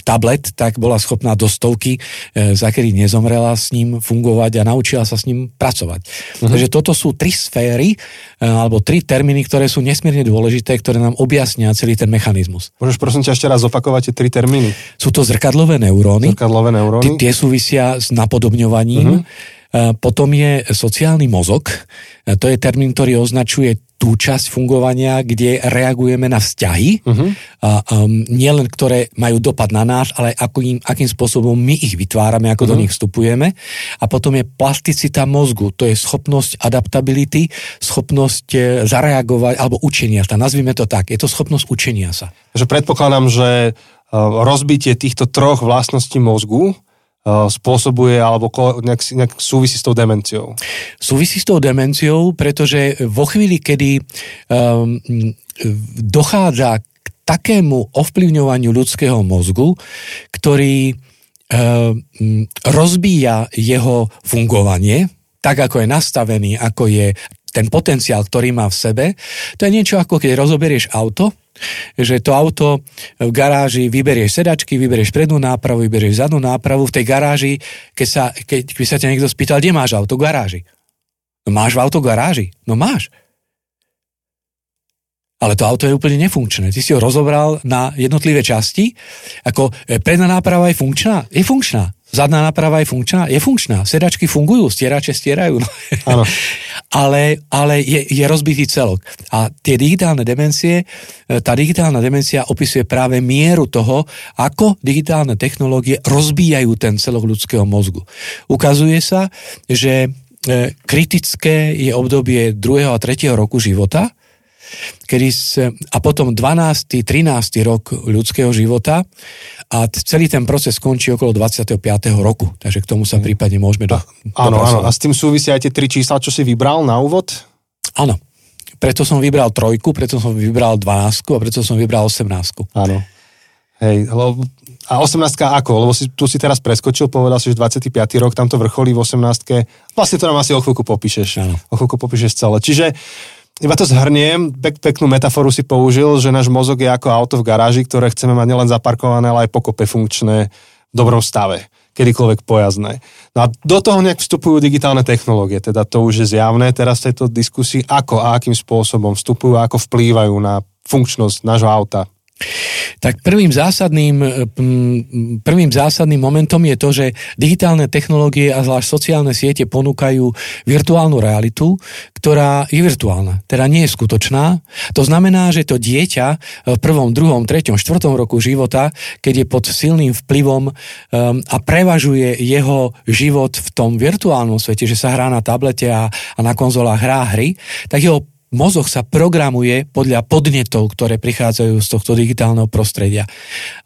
tablet, tak bola schopná do stovky, e, za kedy nezomrela s ním fungovať a naučila sa s ním pracovať. Uh-huh. Takže toto sú tri sféry, alebo tri termíny, ktoré sú nesmierne dôležité, ktoré nám objasnia celý ten mechanizmus. Môžeš prosím ťa ešte raz zopakovať tie tri termíny? Sú to zrkadlové neuróny. Zrkadlové neuróny. Tie súvisia s napodobňovaním. Uh-huh. Potom je sociálny mozog. To je termín, ktorý označuje tú časť fungovania, kde reagujeme na vzťahy, uh-huh. a, um, nielen ktoré majú dopad na náš, ale akým, akým spôsobom my ich vytvárame, ako uh-huh. do mhm. nich vstupujeme. A potom je plasticita mozgu, to je schopnosť adaptability, schopnosť e, zareagovať, alebo učenia sa, nazvime to tak, je to schopnosť učenia sa. Takže predpokladám, že rozbitie týchto troch vlastností mozgu spôsobuje alebo nejak, nejak súvisí s tou demenciou? Súvisí s tou demenciou, pretože vo chvíli, kedy um, dochádza k takému ovplyvňovaniu ľudského mozgu, ktorý um, rozbíja jeho fungovanie, tak ako je nastavený, ako je ten potenciál, ktorý má v sebe, to je niečo ako keď rozoberieš auto že to auto v garáži, vyberieš sedačky, vyberieš prednú nápravu, vyberieš zadnú nápravu, v tej garáži, keď sa, keď, keď sa ťa niekto spýtal, kde máš auto v garáži? No máš v auto v garáži? No máš. Ale to auto je úplne nefunkčné. Ty si ho rozobral na jednotlivé časti. Ako e, predná náprava je funkčná? Je funkčná. Zadná náprava je funkčná? Je funkčná. Sedačky fungujú, stierače stierajú. No. Áno. Ale ale je, je rozbitý celok. A tie digitálne demencie, e, tá digitálna demencia opisuje práve mieru toho, ako digitálne technológie rozbíjajú ten celok ľudského mozgu. Ukazuje sa, že e, kritické je obdobie 2. a 3. roku života, kedy sa, a potom 12. 13. rok ľudského života a celý ten proces skončí okolo 25. roku, takže k tomu sa prípadne môžeme do, Áno, áno, a s tým súvisia aj tie tri čísla, čo si vybral na úvod? Áno, preto som vybral trojku, preto som vybral 12 a preto som vybral 18. Áno. Hej, lebo, a 18 ako? Lebo si, tu si teraz preskočil, povedal si, že 25. rok, tam to vrcholí v 18. Vlastne to nám asi o chvíľku popíšeš. Áno. O chvíľku popíšeš celé. Čiže iba to zhrniem, pek, peknú metaforu si použil, že náš mozog je ako auto v garáži, ktoré chceme mať nielen zaparkované, ale aj pokope funkčné v dobrom stave, kedykoľvek pojazdné. No a do toho nejak vstupujú digitálne technológie, teda to už je zjavné teraz v tejto diskusii, ako a akým spôsobom vstupujú a ako vplývajú na funkčnosť nášho auta, tak prvým zásadným, prvým zásadným momentom je to, že digitálne technológie a zvlášť sociálne siete ponúkajú virtuálnu realitu, ktorá je virtuálna, teda nie je skutočná. To znamená, že to dieťa v prvom, druhom, treťom, štvrtom roku života, keď je pod silným vplyvom um, a prevažuje jeho život v tom virtuálnom svete, že sa hrá na tablete a, a na konzolách hrá hry, tak jeho mozog sa programuje podľa podnetov, ktoré prichádzajú z tohto digitálneho prostredia.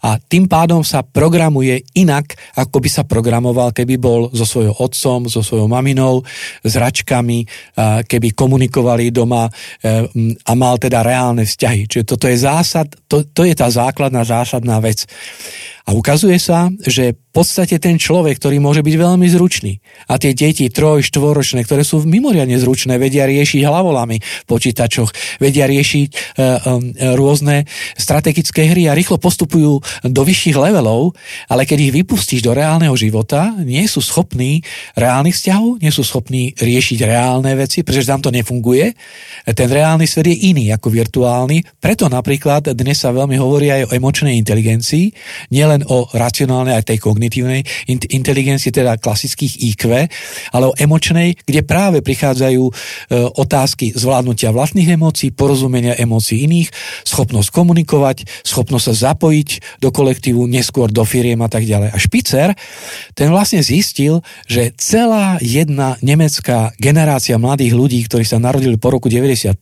A tým pádom sa programuje inak, ako by sa programoval, keby bol so svojou otcom, so svojou maminou, s račkami, keby komunikovali doma e, a mal teda reálne vzťahy. Čiže toto je zásad, to, to je tá základná zásadná vec. A ukazuje sa, že podstate ten človek, ktorý môže byť veľmi zručný a tie deti troj, štvoročné, ktoré sú mimoriadne zručné, vedia riešiť hlavolami v počítačoch, vedia riešiť e, e, rôzne strategické hry a rýchlo postupujú do vyšších levelov, ale keď ich vypustíš do reálneho života, nie sú schopní reálnych vzťahov, nie sú schopní riešiť reálne veci, pretože tam to nefunguje. Ten reálny svet je iný ako virtuálny, preto napríklad dnes sa veľmi hovorí aj o emočnej inteligencii, nielen o racionálnej, aj tej kognitívnej inteligencii, teda klasických IQ, ale o emočnej, kde práve prichádzajú e, otázky zvládnutia vlastných emócií, porozumenia emócií iných, schopnosť komunikovať, schopnosť sa zapojiť do kolektívu, neskôr do firiem a tak ďalej. A Špicer, ten vlastne zistil, že celá jedna nemecká generácia mladých ľudí, ktorí sa narodili po roku 95,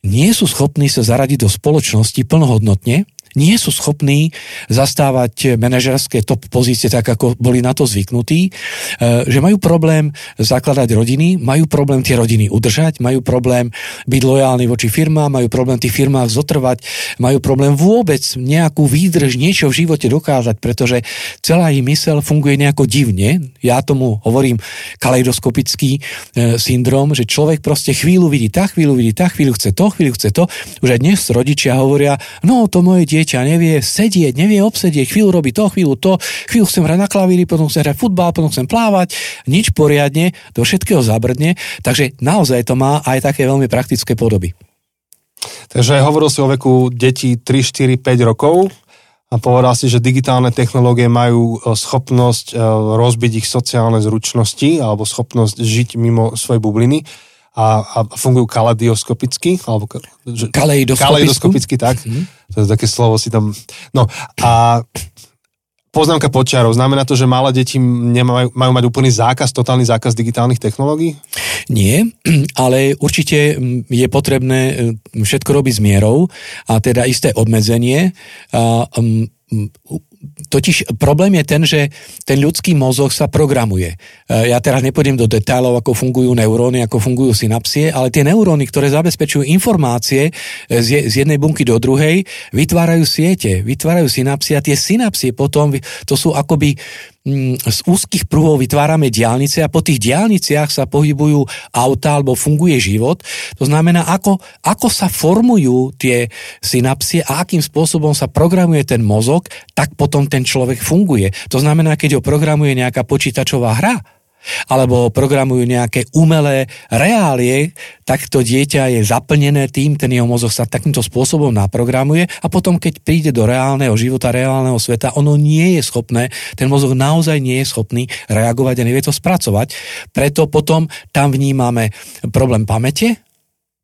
nie sú schopní sa zaradiť do spoločnosti plnohodnotne, nie sú schopní zastávať manažerské top pozície tak, ako boli na to zvyknutí, e, že majú problém zakladať rodiny, majú problém tie rodiny udržať, majú problém byť lojálni voči firmám, majú problém tých firmách zotrvať, majú problém vôbec nejakú výdrž, niečo v živote dokázať, pretože celá ich mysel funguje nejako divne. Ja tomu hovorím kaleidoskopický e, syndrom, že človek proste chvíľu vidí tak, chvíľu vidí tak, chvíľu chce to, chvíľu chce to. Už aj dnes rodičia hovoria, no to moje dieťa nevie sedieť, nevie obsedieť, chvíľu robí to, chvíľu to, chvíľu chcem hrať na klavíri, potom chcem hrať futbal, potom chcem plávať, nič poriadne, do všetkého zabrdne, takže naozaj to má aj také veľmi praktické podoby. Takže hovoril si o veku detí 3, 4, 5 rokov a povedal si, že digitálne technológie majú e, schopnosť e, rozbiť ich sociálne zručnosti alebo schopnosť žiť mimo svojej bubliny a, a fungujú kaleidoskopicky, alebo že, kaleidoskopicky, tak. Mm. To je také slovo si tam... No a poznámka počiarov, znamená to, že malé deti nemajú, majú mať úplný zákaz, totálny zákaz digitálnych technológií? Nie, ale určite je potrebné všetko robiť s mierou a teda isté obmedzenie. A, um, totiž problém je ten, že ten ľudský mozog sa programuje. E, ja teraz nepôjdem do detailov, ako fungujú neuróny, ako fungujú synapsie, ale tie neuróny, ktoré zabezpečujú informácie e, z jednej bunky do druhej, vytvárajú siete, vytvárajú synapsie a tie synapsie potom, to sú akoby z úzkých pruhov vytvárame diálnice a po tých diálniciach sa pohybujú auta alebo funguje život. To znamená, ako, ako sa formujú tie synapsie a akým spôsobom sa programuje ten mozog, tak potom ten človek funguje. To znamená, keď ho programuje nejaká počítačová hra, alebo programujú nejaké umelé reálie, tak to dieťa je zaplnené tým, ten jeho mozog sa takýmto spôsobom naprogramuje a potom, keď príde do reálneho života, reálneho sveta, ono nie je schopné, ten mozog naozaj nie je schopný reagovať a nevie to spracovať. Preto potom tam vnímame problém pamäte,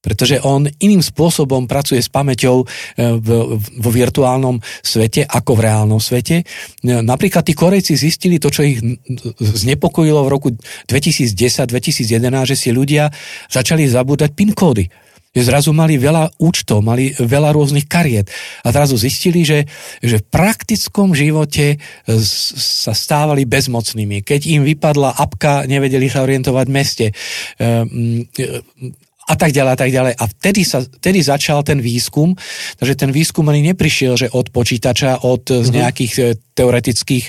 pretože on iným spôsobom pracuje s pamäťou e, vo virtuálnom svete ako v reálnom svete. E, napríklad tí Korejci zistili to, čo ich znepokojilo v roku 2010-2011, že si ľudia začali zabúdať PIN kódy že zrazu mali veľa účtov, mali veľa rôznych kariet a zrazu zistili, že, že v praktickom živote sa stávali bezmocnými. Keď im vypadla apka, nevedeli sa orientovať v meste. A tak ďalej a tak ďalej. A vtedy, sa, vtedy začal ten výskum, takže ten výskum ani neprišiel, že od počítača, od mm-hmm. z mhm. nejakých e, teoretických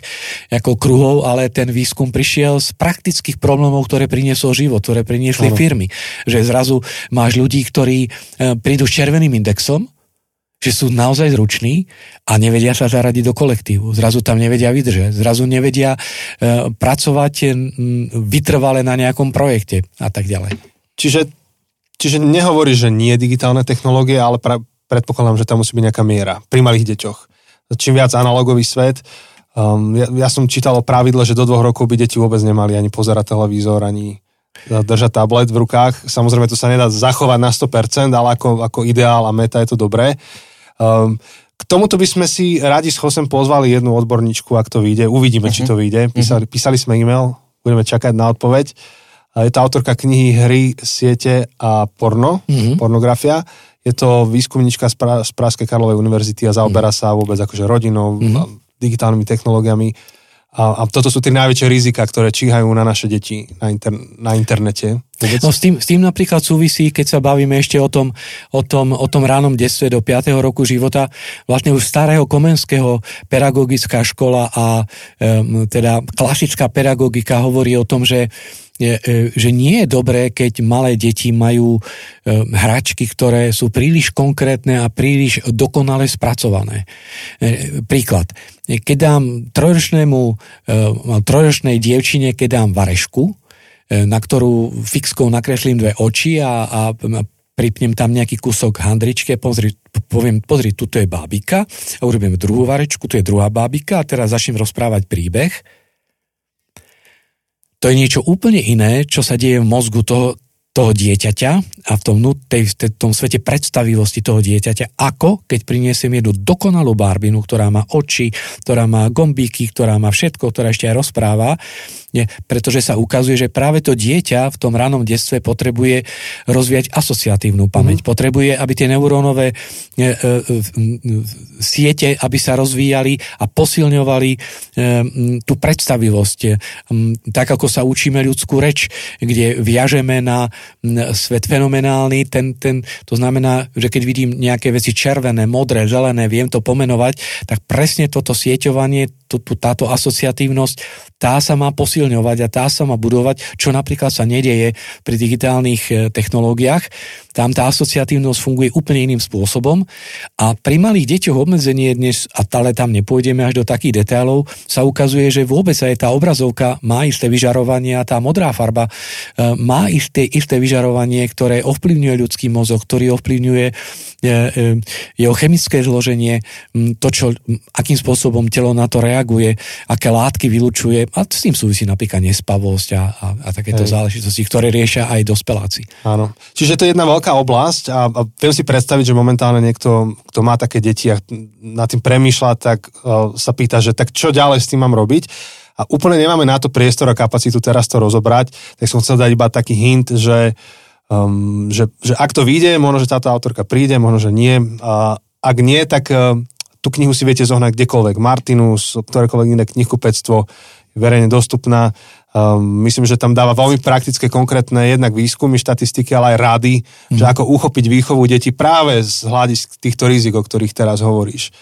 ako kruhov, ale ten výskum prišiel z praktických problémov, ktoré priniesol život, ktoré priniesli ano. firmy. Že zrazu máš ľudí, ktorí e, prídu s červeným indexom, že sú naozaj zruční a nevedia sa zaradiť do kolektívu. Zrazu tam nevedia vydržať, zrazu nevedia e, pracovať m, vytrvale na nejakom projekte a tak ďalej. Čiže Čiže nehovorí, že nie digitálne technológie, ale pra, predpokladám, že tam musí byť nejaká miera pri malých deťoch. Čím viac analogový svet, um, ja, ja som čítal o pravidle, že do dvoch rokov by deti vôbec nemali ani pozerať televízor, ani držať tablet v rukách. Samozrejme, to sa nedá zachovať na 100%, ale ako, ako ideál a meta je to dobré. Um, k tomuto by sme si radi s Chosem pozvali jednu odborníčku, ak to vyjde. Uvidíme, uh-huh. či to mhm. vyjde. Písali, uh-huh. písali sme e-mail, budeme čakať na odpoveď. Je to autorka knihy Hry, siete a porno, mm-hmm. pornografia. Je to výskumníčka z, pra, z Pražskej Karlovej univerzity a zaoberá mm-hmm. sa vôbec akože rodinou, mm-hmm. digitálnymi technológiami. A, a toto sú tie najväčšie rizika, ktoré číhajú na naše deti na, inter, na internete. No s tým, s tým napríklad súvisí, keď sa bavíme ešte o tom, o tom, o tom ránom detstve do 5. roku života, vlastne už starého komenského pedagogická škola a um, teda klasická pedagogika hovorí o tom, že že nie je dobré, keď malé deti majú e, hračky, ktoré sú príliš konkrétne a príliš dokonale spracované. E, príklad. Keď dám trojročnému, trojročnej dievčine, keď dám varešku, na ktorú fixkou nakreslím dve oči a, a pripnem tam nejaký kúsok handričke, pozri, poviem, pozri, tuto je bábika a urobím druhú varečku, tu je druhá bábika a teraz začnem rozprávať príbeh to je niečo úplne iné, čo sa deje v mozgu toho, toho dieťaťa a v tom, tej, v tom svete predstavivosti toho dieťaťa, ako keď priniesiem jednu dokonalú barbinu, ktorá má oči, ktorá má gombíky, ktorá má všetko, ktorá ešte aj rozpráva Nie, pretože sa ukazuje, že práve to dieťa v tom ranom detstve potrebuje rozvíjať asociatívnu pamäť. Mm. Potrebuje, aby tie neurónové e, e, siete, aby sa rozvíjali a posilňovali e, tú predstavivosť. Tak ako sa učíme ľudskú reč, kde viažeme na svet fenomenálny, ten, ten, to znamená, že keď vidím nejaké veci červené, modré, zelené, viem to pomenovať, tak presne toto sieťovanie, táto asociatívnosť, tá sa má posilňovať a tá sa má budovať, čo napríklad sa nedieje pri digitálnych e, technológiách. Tam tá asociatívnosť funguje úplne iným spôsobom a pri malých deťoch obmedzenie dnes, a ale tam nepôjdeme až do takých detailov, sa ukazuje, že vôbec aj tá obrazovka má isté vyžarovanie a tá modrá farba e, má isté, isté vyžarovanie, ktoré ovplyvňuje ľudský mozog, ktorý ovplyvňuje jeho chemické zloženie, to, čo, akým spôsobom telo na to reaguje, aké látky vylučuje a s tým súvisí napríklad nespavosť a, a, a takéto Hej. záležitosti, ktoré riešia aj dospeláci. Áno. Čiže to je jedna veľká oblasť a, a viem si predstaviť, že momentálne niekto, kto má také deti a nad tým premýšľa, tak uh, sa pýta, že tak čo ďalej s tým mám robiť a úplne nemáme na to priestor a kapacitu teraz to rozobrať, tak som chcel dať iba taký hint, že, um, že, že ak to vyjde, možno, že táto autorka príde, možno, že nie. A ak nie, tak uh, tú knihu si viete zohnať kdekoľvek. Martinus, ktorékoľvek iné knihkupectvo, verejne dostupná. Um, myslím, že tam dáva veľmi praktické, konkrétne jednak výskumy, štatistiky, ale aj rady, mm. že mhm. ako uchopiť výchovu detí práve z hľadisk týchto rizik, o ktorých teraz hovoríš.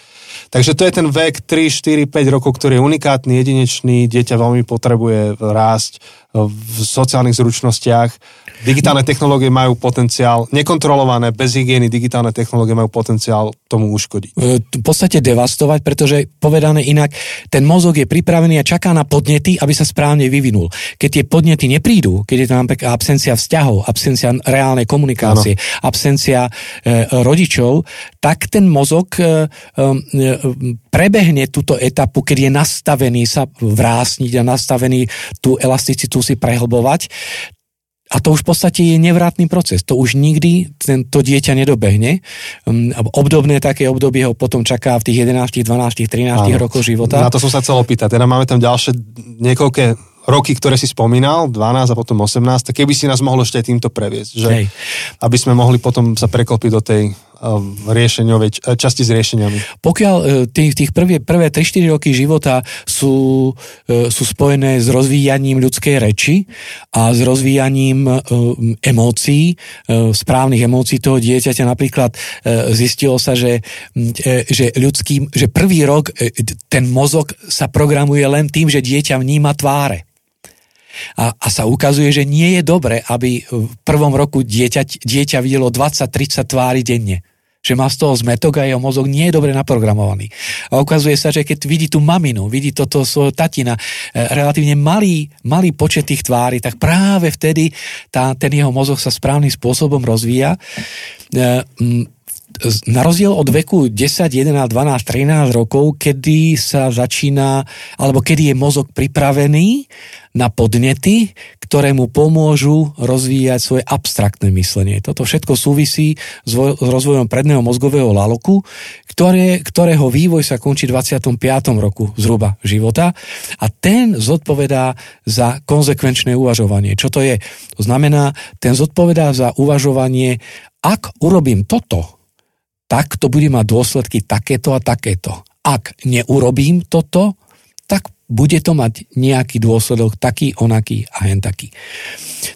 Takže to je ten vek 3, 4, 5 rokov, ktorý je unikátny, jedinečný, dieťa veľmi potrebuje rásť v sociálnych zručnostiach Digitálne technológie majú potenciál, nekontrolované, bez hygieny digitálne technológie majú potenciál tomu uškodiť. E, v podstate devastovať, pretože povedané inak, ten mozog je pripravený a čaká na podnety, aby sa správne vyvinul. Keď tie podnety neprídu, keď je tam napríklad absencia vzťahov, absencia reálnej komunikácie, ano. absencia e, rodičov, tak ten mozog e, e, prebehne túto etapu, keď je nastavený sa vrásniť a nastavený tú elasticitu si prehlbovať, a to už v podstate je nevratný proces. To už nikdy to dieťa nedobehne. Um, obdobné také obdobie ho potom čaká v tých 11, 12, 13 Áno. rokoch života. Na to som sa chcel opýtať. Teda máme tam ďalšie niekoľké roky, ktoré si spomínal, 12 a potom 18, tak keby si nás mohol ešte týmto previesť, že Hej. aby sme mohli potom sa preklopiť do tej Um, riešeniovej, časti s riešeniami. Pokiaľ eh, tých, tých prvé, prvé 3-4 roky života sú, eh, sú spojené s rozvíjaním ľudskej reči a s rozvíjaním emócií, správnych emócií toho dieťaťa, napríklad zistilo sa, že, že ľudský, že prvý rok ten mozog sa programuje len tým, že dieťa vníma tváre. A, a sa ukazuje, že nie je dobre, aby v prvom roku dieťa, dieťa videlo 20-30 tvári denne že má z toho zmetok a jeho mozog nie je dobre naprogramovaný. A ukazuje sa, že keď vidí tú maminu, vidí toto svojho tatina, e, relatívne malý, malý počet tých tvári, tak práve vtedy tá, ten jeho mozog sa správnym spôsobom rozvíja. Na rozdiel od veku 10, 11, 12, 13 rokov, kedy sa začína, alebo kedy je mozog pripravený na podnety, ktoré mu pomôžu rozvíjať svoje abstraktné myslenie. Toto všetko súvisí s rozvojom predného mozgového laloku, ktoré, ktorého vývoj sa končí v 25. roku zhruba života a ten zodpovedá za konzekvenčné uvažovanie. Čo to je? To znamená, ten zodpovedá za uvažovanie, ak urobím toto, tak to bude mať dôsledky takéto a takéto. Ak neurobím toto, tak bude to mať nejaký dôsledok taký, onaký a hen taký.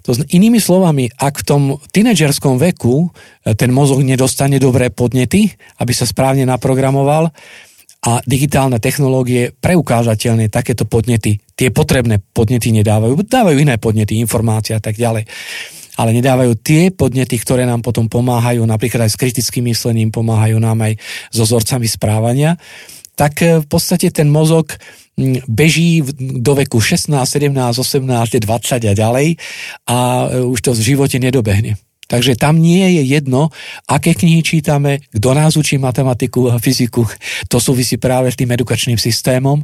To inými slovami, ak v tom tínedžerskom veku e, ten mozog nedostane dobré podnety, aby sa správne naprogramoval a digitálne technológie preukážateľne takéto podnety, tie potrebné podnety nedávajú, dávajú iné podnety, informácie a tak ďalej ale nedávajú tie podnety, ktoré nám potom pomáhajú, napríklad aj s kritickým myslením, pomáhajú nám aj so vzorcami správania, tak e, v podstate ten mozog beží do veku 16, 17, 18, 20 a ďalej a e, už to v živote nedobehne. Takže tam nie je jedno, aké knihy čítame, kto nás učí matematiku a fyziku. To súvisí práve s tým edukačným systémom,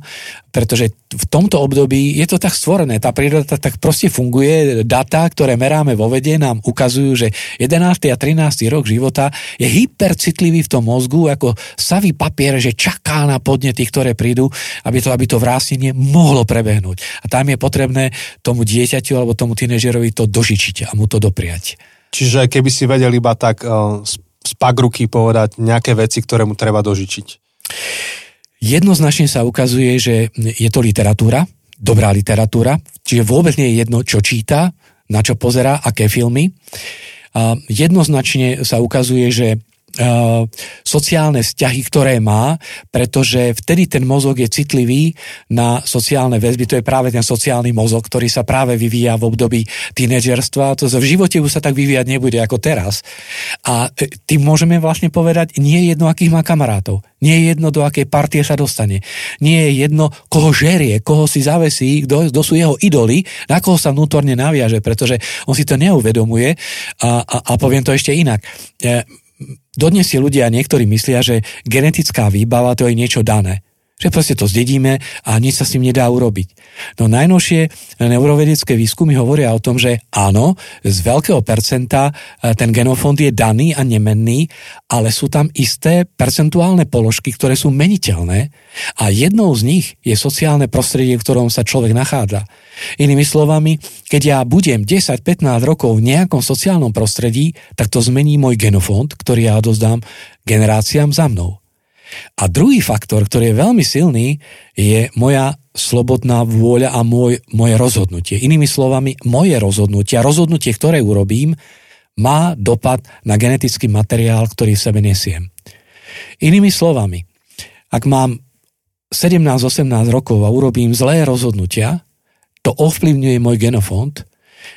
pretože v tomto období je to tak stvorené. Tá príroda tak proste funguje. Data, ktoré meráme vo vede, nám ukazujú, že 11. a 13. rok života je hypercitlivý v tom mozgu, ako savý papier, že čaká na podnety, ktoré prídu, aby to, aby to vrásnenie mohlo prebehnúť. A tam je potrebné tomu dieťaťu alebo tomu tínežerovi to dožičiť a mu to dopriať. Čiže keby si vedel iba tak uh, z pagruky povedať nejaké veci, ktoré mu treba dožičiť. Jednoznačne sa ukazuje, že je to literatúra, dobrá literatúra, čiže vôbec nie je jedno, čo číta, na čo pozera, aké filmy. Jednoznačne sa ukazuje, že Eh, sociálne vzťahy, ktoré má, pretože vtedy ten mozog je citlivý na sociálne väzby. To je práve ten sociálny mozog, ktorý sa práve vyvíja v období tínedžerstva. To v živote už sa tak vyvíjať nebude ako teraz. A eh, tým môžeme vlastne povedať, nie je jedno, akých má kamarátov. Nie je jedno, do akej partie sa dostane. Nie je jedno, koho žerie, koho si zavesí, kto, kto sú jeho idoly, na koho sa vnútorne naviaže, pretože on si to neuvedomuje. A, a, a poviem to ešte inak eh, dodnes si ľudia niektorí myslia, že genetická výbava to je niečo dané. Že proste to zdedíme a nič sa s tým nedá urobiť. No najnovšie neurovedecké výskumy hovoria o tom, že áno, z veľkého percenta e, ten genofond je daný a nemenný, ale sú tam isté percentuálne položky, ktoré sú meniteľné a jednou z nich je sociálne prostredie, v ktorom sa človek nachádza. Inými slovami, keď ja budem 10-15 rokov v nejakom sociálnom prostredí, tak to zmení môj genofond, ktorý ja odozdám generáciám za mnou. A druhý faktor, ktorý je veľmi silný, je moja slobodná vôľa a môj, moje rozhodnutie. Inými slovami, moje rozhodnutie a rozhodnutie, ktoré urobím, má dopad na genetický materiál, ktorý v sebe nesiem. Inými slovami, ak mám 17-18 rokov a urobím zlé rozhodnutia, to ovplyvňuje môj genofond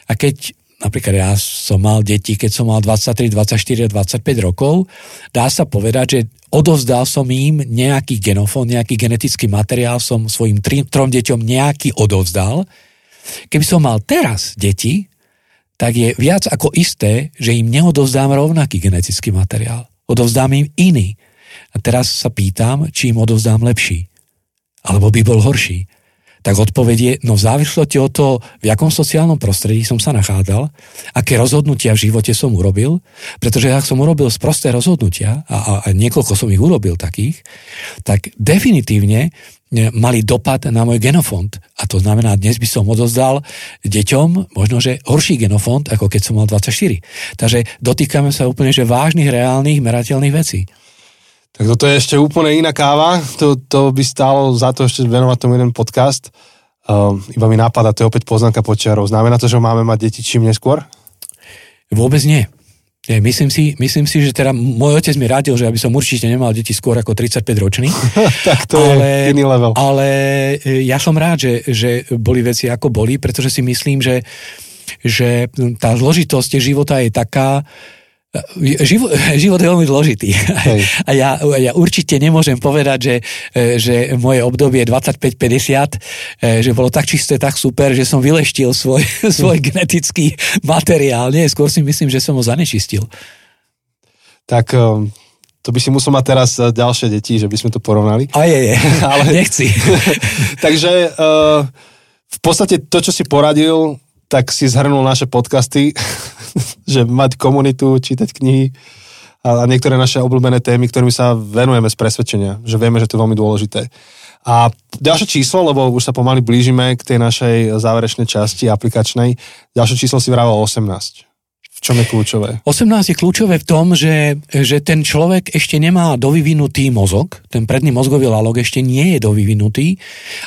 a keď napríklad ja som mal deti, keď som mal 23, 24, 25 rokov, dá sa povedať, že odovzdal som im nejaký genofón, nejaký genetický materiál, som svojim tri, trom deťom nejaký odovzdal. Keby som mal teraz deti, tak je viac ako isté, že im neodovzdám rovnaký genetický materiál. Odovzdám im iný. A teraz sa pýtam, či im odovzdám lepší. Alebo by bol horší tak odpoveď je, no v závislosti od toho, v akom sociálnom prostredí som sa nachádzal, aké rozhodnutia v živote som urobil, pretože ak som urobil sprosté rozhodnutia, a, a, a niekoľko som ich urobil takých, tak definitívne e, mali dopad na môj genofond. A to znamená, dnes by som odozdal deťom možno, že horší genofond, ako keď som mal 24. Takže dotýkame sa úplne, že vážnych, reálnych, merateľných vecí. Tak toto je ešte úplne iná káva, to, to by stálo za to ešte venovať tomu jeden podcast. Uh, iba mi napadá, to je opäť poznámka počiarov. Znamená to, že máme mať deti čím neskôr? Vôbec nie. Myslím si, myslím si, že teda môj otec mi radil, že aby som určite nemal deti skôr ako 35 ročný. tak to ale, je iný level. Ale e, ja som rád, že, že boli veci ako boli, pretože si myslím, že, že tá zložitosť života je taká, Život, život je veľmi. Hej. A ja, ja určite nemôžem povedať, že, že moje obdobie 25-50, že bolo tak čisté, tak super, že som vyleštil svoj, svoj genetický materiál. Nie, skôr si myslím, že som ho zanečistil. Tak um, to by si musel mať teraz uh, ďalšie deti, že by sme to porovnali. A je, je. Ale... Nechci. Takže v podstate to, čo si poradil, tak si zhrnul naše podcasty, že mať komunitu, čítať knihy a, niektoré naše obľúbené témy, ktorými sa venujeme z presvedčenia, že vieme, že to je veľmi dôležité. A ďalšie číslo, lebo už sa pomaly blížime k tej našej záverečnej časti aplikačnej, ďalšie číslo si vrával 18. V čom je kľúčové? 18 je kľúčové v tom, že, že ten človek ešte nemá dovyvinutý mozog, ten predný mozgový lalok ešte nie je dovyvinutý,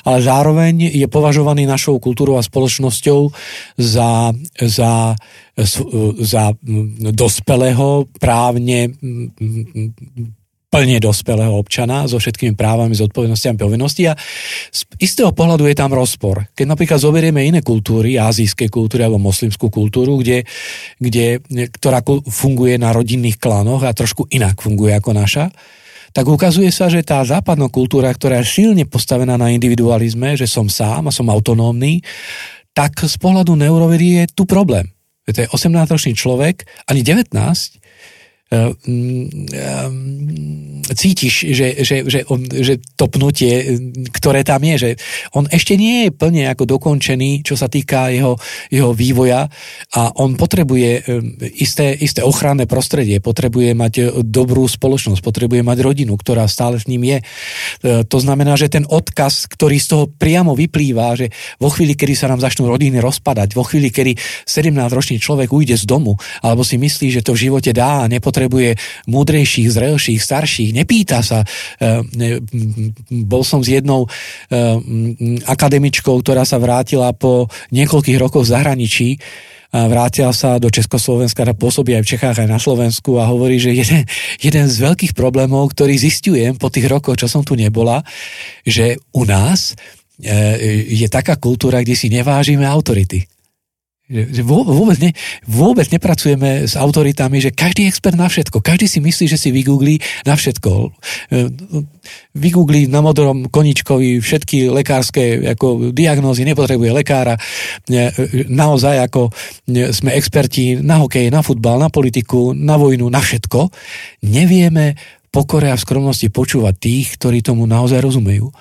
ale zároveň je považovaný našou kultúrou a spoločnosťou za, za, za dospelého, právne plne dospelého občana so všetkými právami, zodpovednostiami povinnosti a z istého pohľadu je tam rozpor. Keď napríklad zoberieme iné kultúry, azijské kultúry alebo moslimskú kultúru, kde, kde, ktorá funguje na rodinných klanoch a trošku inak funguje ako naša, tak ukazuje sa, že tá západná kultúra, ktorá je silne postavená na individualizme, že som sám a som autonómny, tak z pohľadu neurovedy je tu problém. To je 18-ročný človek, ani 19, Ehm, ehm, cítiš, že, že, že, on, že to pnutie, ktoré tam je, že on ešte nie je plne ako dokončený, čo sa týka jeho, jeho vývoja a on potrebuje ehm, isté, isté ochranné prostredie, potrebuje mať dobrú spoločnosť, potrebuje mať rodinu, ktorá stále s ním je. To znamená, že ten odkaz, ktorý z toho priamo vyplýva, že vo chvíli, kedy sa nám začnú rodiny rozpadať, vo chvíli, kedy 17-ročný človek ujde z domu, alebo si myslí, že to v živote dá a nepotrebuje potrebuje múdrejších, zrelších, starších, nepýta sa. E, bol som s jednou e, akademičkou, ktorá sa vrátila po niekoľkých rokoch v zahraničí, vrátila sa do Československa, a pôsobí aj v Čechách, aj na Slovensku a hovorí, že jeden, jeden z veľkých problémov, ktorý zistujem po tých rokoch, čo som tu nebola, že u nás e, je taká kultúra, kde si nevážime autority. Že, vôbec, ne, vôbec nepracujeme s autoritami, že každý expert na všetko. Každý si myslí, že si vygooglí na všetko. E, vygooglí na modrom koničkovi všetky lekárske ako diagnózy, nepotrebuje lekára. E, naozaj ako sme experti na hokej, na futbal, na politiku, na vojnu, na všetko. Nevieme pokore a v skromnosti počúvať tých, ktorí tomu naozaj rozumejú.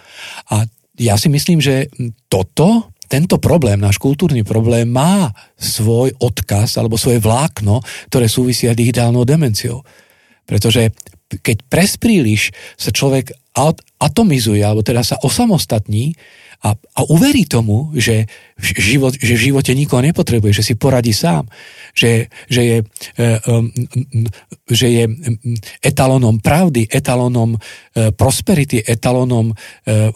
A ja si myslím, že toto tento problém, náš kultúrny problém, má svoj odkaz alebo svoje vlákno, ktoré súvisia digitálnou demenciou. Pretože keď prespríliš sa človek atomizuje, alebo teda sa osamostatní, a, a uverí tomu, že, život, že v živote nikoho nepotrebuje, že si poradí sám, že, že, je, e, že je etalónom pravdy, etalónom e, prosperity, etalónom e,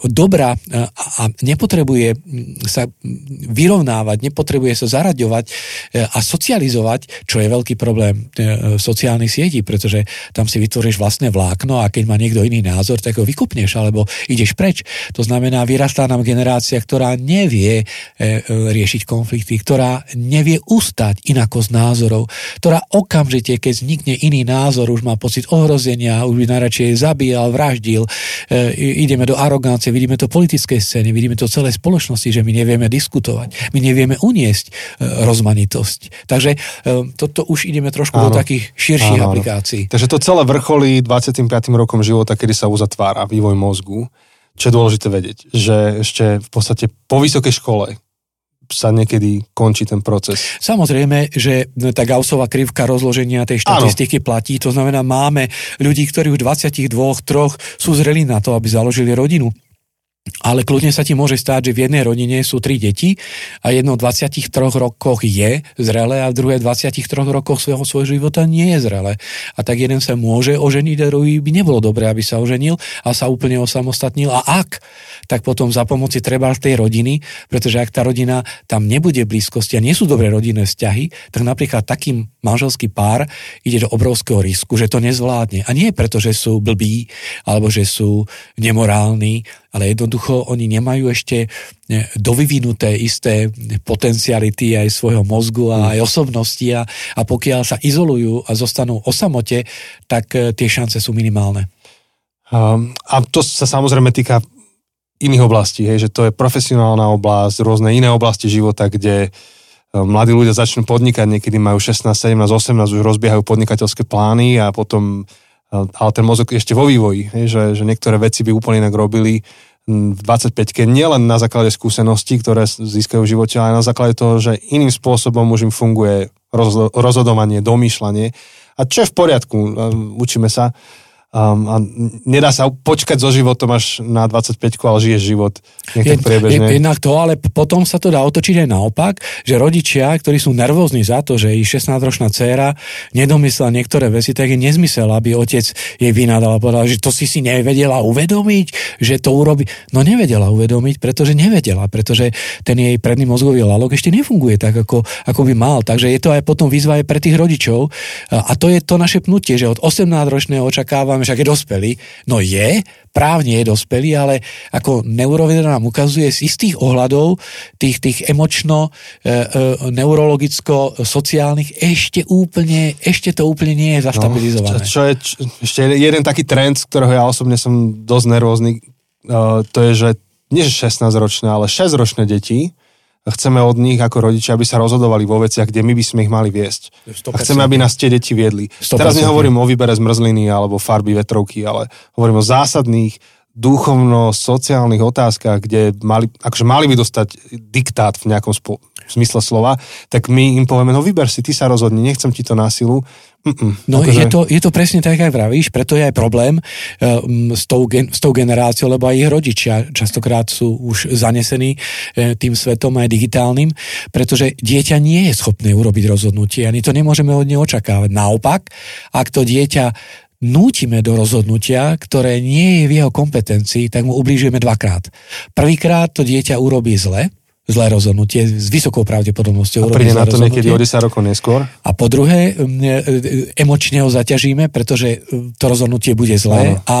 dobra a nepotrebuje sa vyrovnávať, nepotrebuje sa zaraďovať a socializovať, čo je veľký problém sociálnych sietí, pretože tam si vytvoríš vlastné vlákno a keď má niekto iný názor, tak ho vykupneš alebo ideš preč. To znamená, vyrastá nám generácia, ktorá nevie e, e, riešiť konflikty, ktorá nevie ustať inakosť názorov, ktorá okamžite, keď vznikne iný názor, už má pocit ohrozenia, už by najradšej zabíjal, vraždil, e, ideme do arogancie, vidíme to politické scény, vidíme to celé spoločnosti, že my nevieme diskutovať, my nevieme uniesť rozmanitosť. Takže toto už ideme trošku áno, do takých širších áno, aplikácií. Áno. Takže to celé vrcholí 25. rokom života, kedy sa uzatvára vývoj mozgu čo je dôležité vedieť, že ešte v podstate po vysokej škole sa niekedy končí ten proces. Samozrejme, že tá Gaussová krivka rozloženia tej štatistiky ano. platí, to znamená, máme ľudí, ktorí už 22, 3 sú zreli na to, aby založili rodinu. Ale kľudne sa ti môže stáť, že v jednej rodine sú tri deti a jedno v 23 rokoch je zrelé a v druhé 23 rokoch svojho, svojho života nie je zrelé. A tak jeden sa môže oženiť a druhý by nebolo dobré, aby sa oženil a sa úplne osamostatnil. A ak, tak potom za pomoci treba tej rodiny, pretože ak tá rodina tam nebude blízkosti a nie sú dobré rodinné vzťahy, tak napríklad takým manželský pár ide do obrovského risku, že to nezvládne. A nie preto, že sú blbí alebo že sú nemorálni, ale jednoducho oni nemajú ešte e, dovyvinuté isté potenciality aj svojho mozgu a aj osobnosti a, a pokiaľ sa izolujú a zostanú o samote, tak e, tie šance sú minimálne. Um, a to sa samozrejme týka iných oblastí, hej, že to je profesionálna oblasť, rôzne iné oblasti života, kde e, mladí ľudia začnú podnikať, niekedy majú 16, 17, 18, už rozbiehajú podnikateľské plány a potom ale ten mozog ešte vo vývoji, že, že niektoré veci by úplne inak robili v 25-ke, nielen na základe skúseností, ktoré získajú v živote, ale na základe toho, že iným spôsobom už im funguje rozhodovanie, domýšľanie. A čo je v poriadku, učíme sa, Um, a nedá sa počkať so životom až na 25 ale žije život je, je, Jednak to, ale potom sa to dá otočiť aj naopak, že rodičia, ktorí sú nervózni za to, že ich 16-ročná dcéra nedomyslela niektoré veci, tak je nezmysel, aby otec jej vynadal a povedal, že to si si nevedela uvedomiť, že to urobí. No nevedela uvedomiť, pretože nevedela, pretože ten jej predný mozgový lalok ešte nefunguje tak, ako, ako by mal. Takže je to aj potom výzva aj pre tých rodičov. A to je to naše pnutie, že od 18-ročného očakávame, však je dospelý. No je, právne je dospelý, ale ako neuroveda nám ukazuje z istých ohľadov, tých, tých emočno, e, e, neurologicko-sociálnych, ešte úplne, ešte to úplne nie je zastabilizované. No, čo, čo je čo, ešte jeden taký trend, z ktorého ja osobne som dosť nervózny, uh, to je, že nie že 16-ročné, ale 6-ročné deti chceme od nich ako rodičia, aby sa rozhodovali vo veciach, kde my by sme ich mali viesť. 100%. A chceme, aby nás tie deti viedli. 100%. Teraz nehovorím o výbere zmrzliny alebo farby vetrovky, ale hovorím o zásadných duchovno-sociálnych otázkach, kde mali, akože mali by dostať diktát v nejakom spo, v zmysle slova, tak my im povieme, no vyber si, ty sa rozhodni, nechcem ti to násilu. Mm-mm, No akože- je, to, je to presne tak, ako vravíš, preto je aj problém um, s, tou gen, s tou generáciou, lebo aj ich rodičia častokrát sú už zanesení e, tým svetom aj digitálnym, pretože dieťa nie je schopné urobiť rozhodnutie, ani to nemôžeme od neho očakávať. Naopak, ak to dieťa nútime do rozhodnutia, ktoré nie je v jeho kompetencii, tak mu ublížime dvakrát. Prvýkrát to dieťa urobí zle, zlé rozhodnutie, s vysokou pravdepodobnosťou A príde na to niekedy o rozhodnutie. 10 rokov neskôr. A po druhé, e, e, emočne ho zaťažíme, pretože e, to rozhodnutie bude zlé Áno. a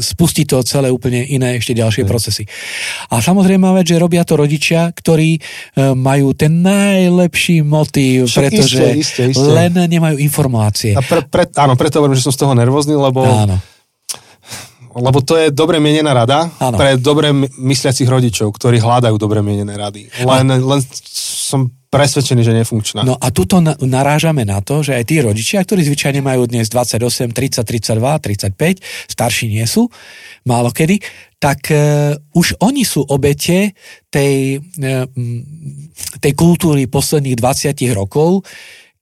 spustí to celé úplne iné ešte ďalšie procesy. A samozrejme vec, že robia to rodičia, ktorí majú ten najlepší motív, Však pretože isté, isté, isté. len nemajú informácie. A pre, pre, áno, preto hovorím, že som z toho nervózny, lebo, Áno. Lebo to je dobre mienená rada Áno. pre dobre my- mysliacich rodičov, ktorí hľadajú dobre mienené rady. Len, len som presvedčený, že nefunkčná. No a tuto na- narážame na to, že aj tí rodičia, ktorí zvyčajne majú dnes 28, 30, 32, 35, starší nie sú, málo kedy, tak e, už oni sú obete tej, m, tej kultúry posledných 20 rokov,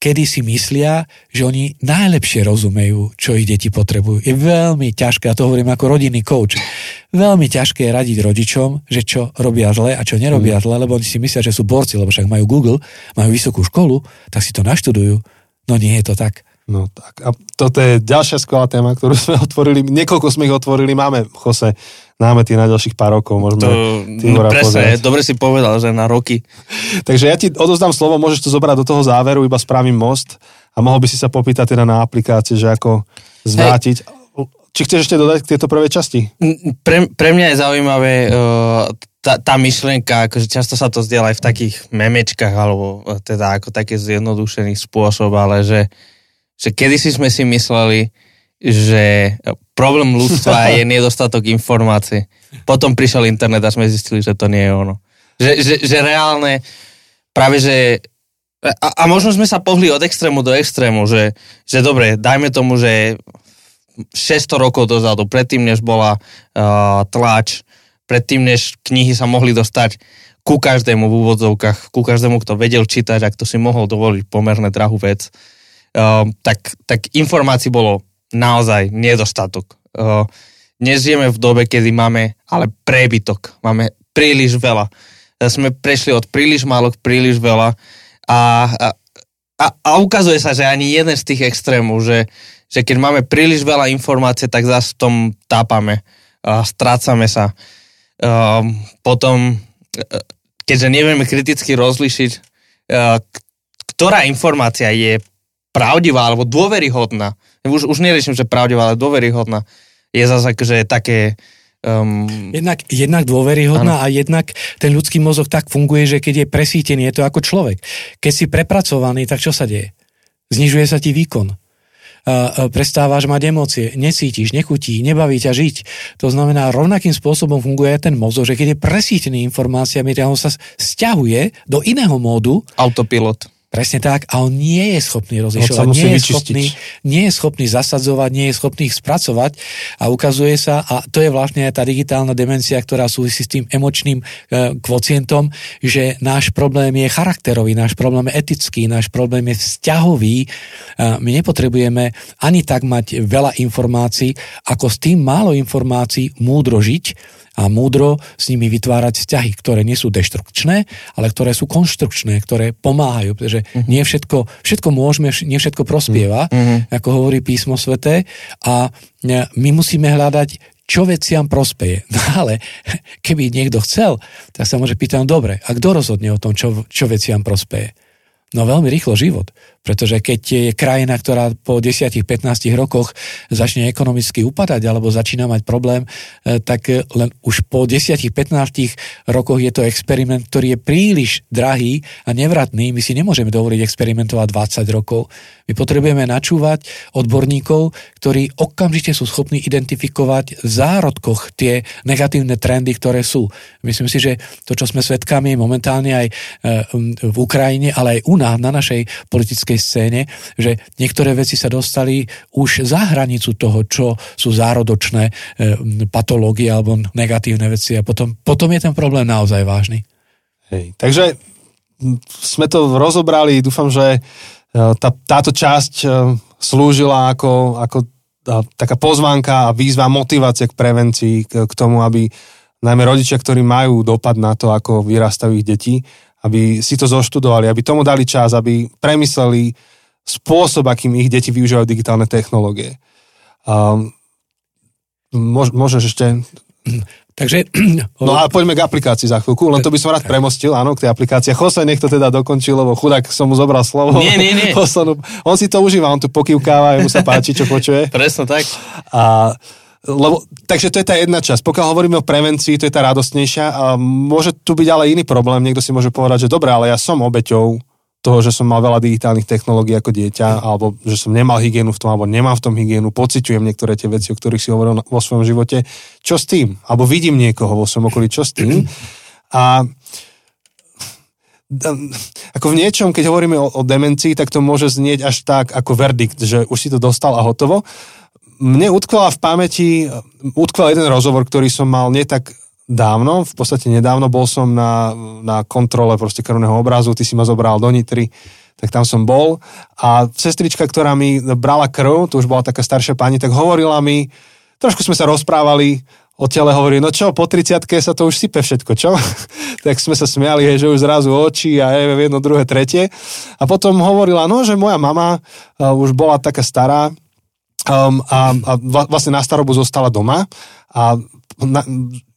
kedy si myslia, že oni najlepšie rozumejú, čo ich deti potrebujú. Je veľmi ťažké, a to hovorím ako rodinný coach, veľmi ťažké je radiť rodičom, že čo robia zle a čo nerobia zle, lebo oni si myslia, že sú borci, lebo však majú Google, majú vysokú školu, tak si to naštudujú. No nie je to tak. No tak. A toto je ďalšia skvelá téma, ktorú sme otvorili. Niekoľko sme ich otvorili. Máme, Jose, námety na ďalších pár rokov. Môžeme To, no, presne, pozrieť. dobre si povedal, že na roky. Takže ja ti odozdám slovo, môžeš to zobrať do toho záveru, iba spravím most a mohol by si sa popýtať teda na aplikácie, že ako zvrátiť. Či chceš ešte dodať k tejto prvej časti? Pre, pre mňa je zaujímavé uh, tá, tá myšlienka, akože často sa to zdieľa aj v takých memečkách, alebo uh, teda ako taký zjednodušený spôsob, ale že, že kedysi sme si mysleli, že problém ľudstva je nedostatok informácií. Potom prišiel internet a sme zistili, že to nie je ono. Že, že, že reálne, práve že a, a možno sme sa pohli od extrému do extrému, že, že dobre, dajme tomu, že 600 rokov dozadu, predtým, než bola uh, tlač, predtým, než knihy sa mohli dostať ku každému v úvodzovkách, ku každému, kto vedel čítať, ak to si mohol dovoliť pomerne drahú vec, uh, tak, tak informácií bolo naozaj nedostatok. Uh, dnes žijeme v dobe, kedy máme ale prebytok, máme príliš veľa. Uh, Sme prešli od príliš málo k príliš veľa a, a, a, ukazuje sa, že ani jeden z tých extrémov, že, že keď máme príliš veľa informácií, tak zase v tom tápame, a strácame sa. Um, potom, uh, keďže nevieme kriticky rozlišiť, uh, k- ktorá informácia je pravdivá alebo dôveryhodná, už, už neriešim, že pravdivá, ale dôveryhodná, je zase akože také... Um, Jednak, jednak dôveryhodná a jednak ten ľudský mozog tak funguje, že keď je presítený, je to ako človek. Keď si prepracovaný, tak čo sa deje? Znižuje sa ti výkon. A prestávaš mať emócie, necítiš, nechutí, nebaví ťa žiť. To znamená, rovnakým spôsobom funguje aj ten mozog, že keď je presítený informáciami, on sa stiahuje do iného módu, autopilot. Presne tak. A on nie je schopný rozlišovať, nie, je schopný, nie je schopný zasadzovať, nie je schopný ich spracovať a ukazuje sa, a to je vlastne aj tá digitálna demencia, ktorá súvisí s tým emočným e, kvocientom, že náš problém je charakterový, náš problém je etický, náš problém je vzťahový. E, my nepotrebujeme ani tak mať veľa informácií, ako s tým málo informácií múdro žiť a múdro s nimi vytvárať vzťahy, ktoré nie sú deštrukčné, ale ktoré sú konštrukčné, ktoré pomáhajú, pretože uh-huh. nie všetko, všetko môžeme, nie všetko prospieva, uh-huh. ako hovorí písmo sveté a e, my musíme hľadať čo veciam prospeje. No ale keby niekto chcel, tak sa môže pýtať, no dobre, a kto rozhodne o tom, čo, čo veciam prospeje? No veľmi rýchlo život. Pretože keď je krajina, ktorá po 10-15 rokoch začne ekonomicky upadať alebo začína mať problém, e, tak len už po 10-15 rokoch je to experiment, ktorý je príliš drahý a nevratný. My si nemôžeme dovoliť experimentovať 20 rokov. My potrebujeme načúvať odborníkov, ktorí okamžite sú schopní identifikovať v zárodkoch tie negatívne trendy, ktoré sú. Myslím si, že to, čo sme svedkami momentálne aj e, v Ukrajine, ale aj u nás, na našej politickej scéne, že niektoré veci sa dostali už za hranicu toho, čo sú zárodočné e, patológie alebo negatívne veci a potom, potom je ten problém naozaj vážny. Hej, takže sme to rozobrali, dúfam, že e, tá, táto časť e, slúžila ako, ako taká pozvánka a výzva, motivácia k prevencii, k, k tomu, aby najmä rodičia, ktorí majú dopad na to, ako vyrastajú ich deti, aby si to zoštudovali, aby tomu dali čas, aby premysleli spôsob, akým ich deti využívajú digitálne technológie. Um, môž, môžeš ešte... Takže... No a poďme k aplikácii za chvíľku, len to by som rád premostil, áno, k tej aplikácii. Jose nech to teda dokončil, lebo chudák som mu zobral slovo. Nie, nie, nie. On si to užíva, on tu pokývkáva, mu sa páči, čo počuje. Presne tak. A lebo, takže to je tá jedna časť. Pokiaľ hovoríme o prevencii, to je tá radostnejšia. A môže tu byť ale iný problém. Niekto si môže povedať, že dobre, ale ja som obeťou toho, že som mal veľa digitálnych technológií ako dieťa, alebo že som nemal hygienu v tom, alebo nemám v tom hygienu, pociťujem niektoré tie veci, o ktorých si hovoril vo svojom živote. Čo s tým? Alebo vidím niekoho vo svojom okolí, čo s tým? A ako v niečom, keď hovoríme o, o demencii, tak to môže znieť až tak ako verdikt, že už si to dostal a hotovo mne utkvala v pamäti, utkval jeden rozhovor, ktorý som mal nie tak dávno, v podstate nedávno, bol som na, na kontrole proste krvného obrazu, ty si ma zobral do Nitry, tak tam som bol a sestrička, ktorá mi brala krv, to už bola taká staršia pani, tak hovorila mi, trošku sme sa rozprávali, o tele hovorí, no čo, po 30 sa to už sype všetko, čo? tak sme sa smiali, hej, že už zrazu oči a je jedno, druhé, tretie. A potom hovorila, no, že moja mama uh, už bola taká stará, um, a, a vlastne na starobu zostala doma a na,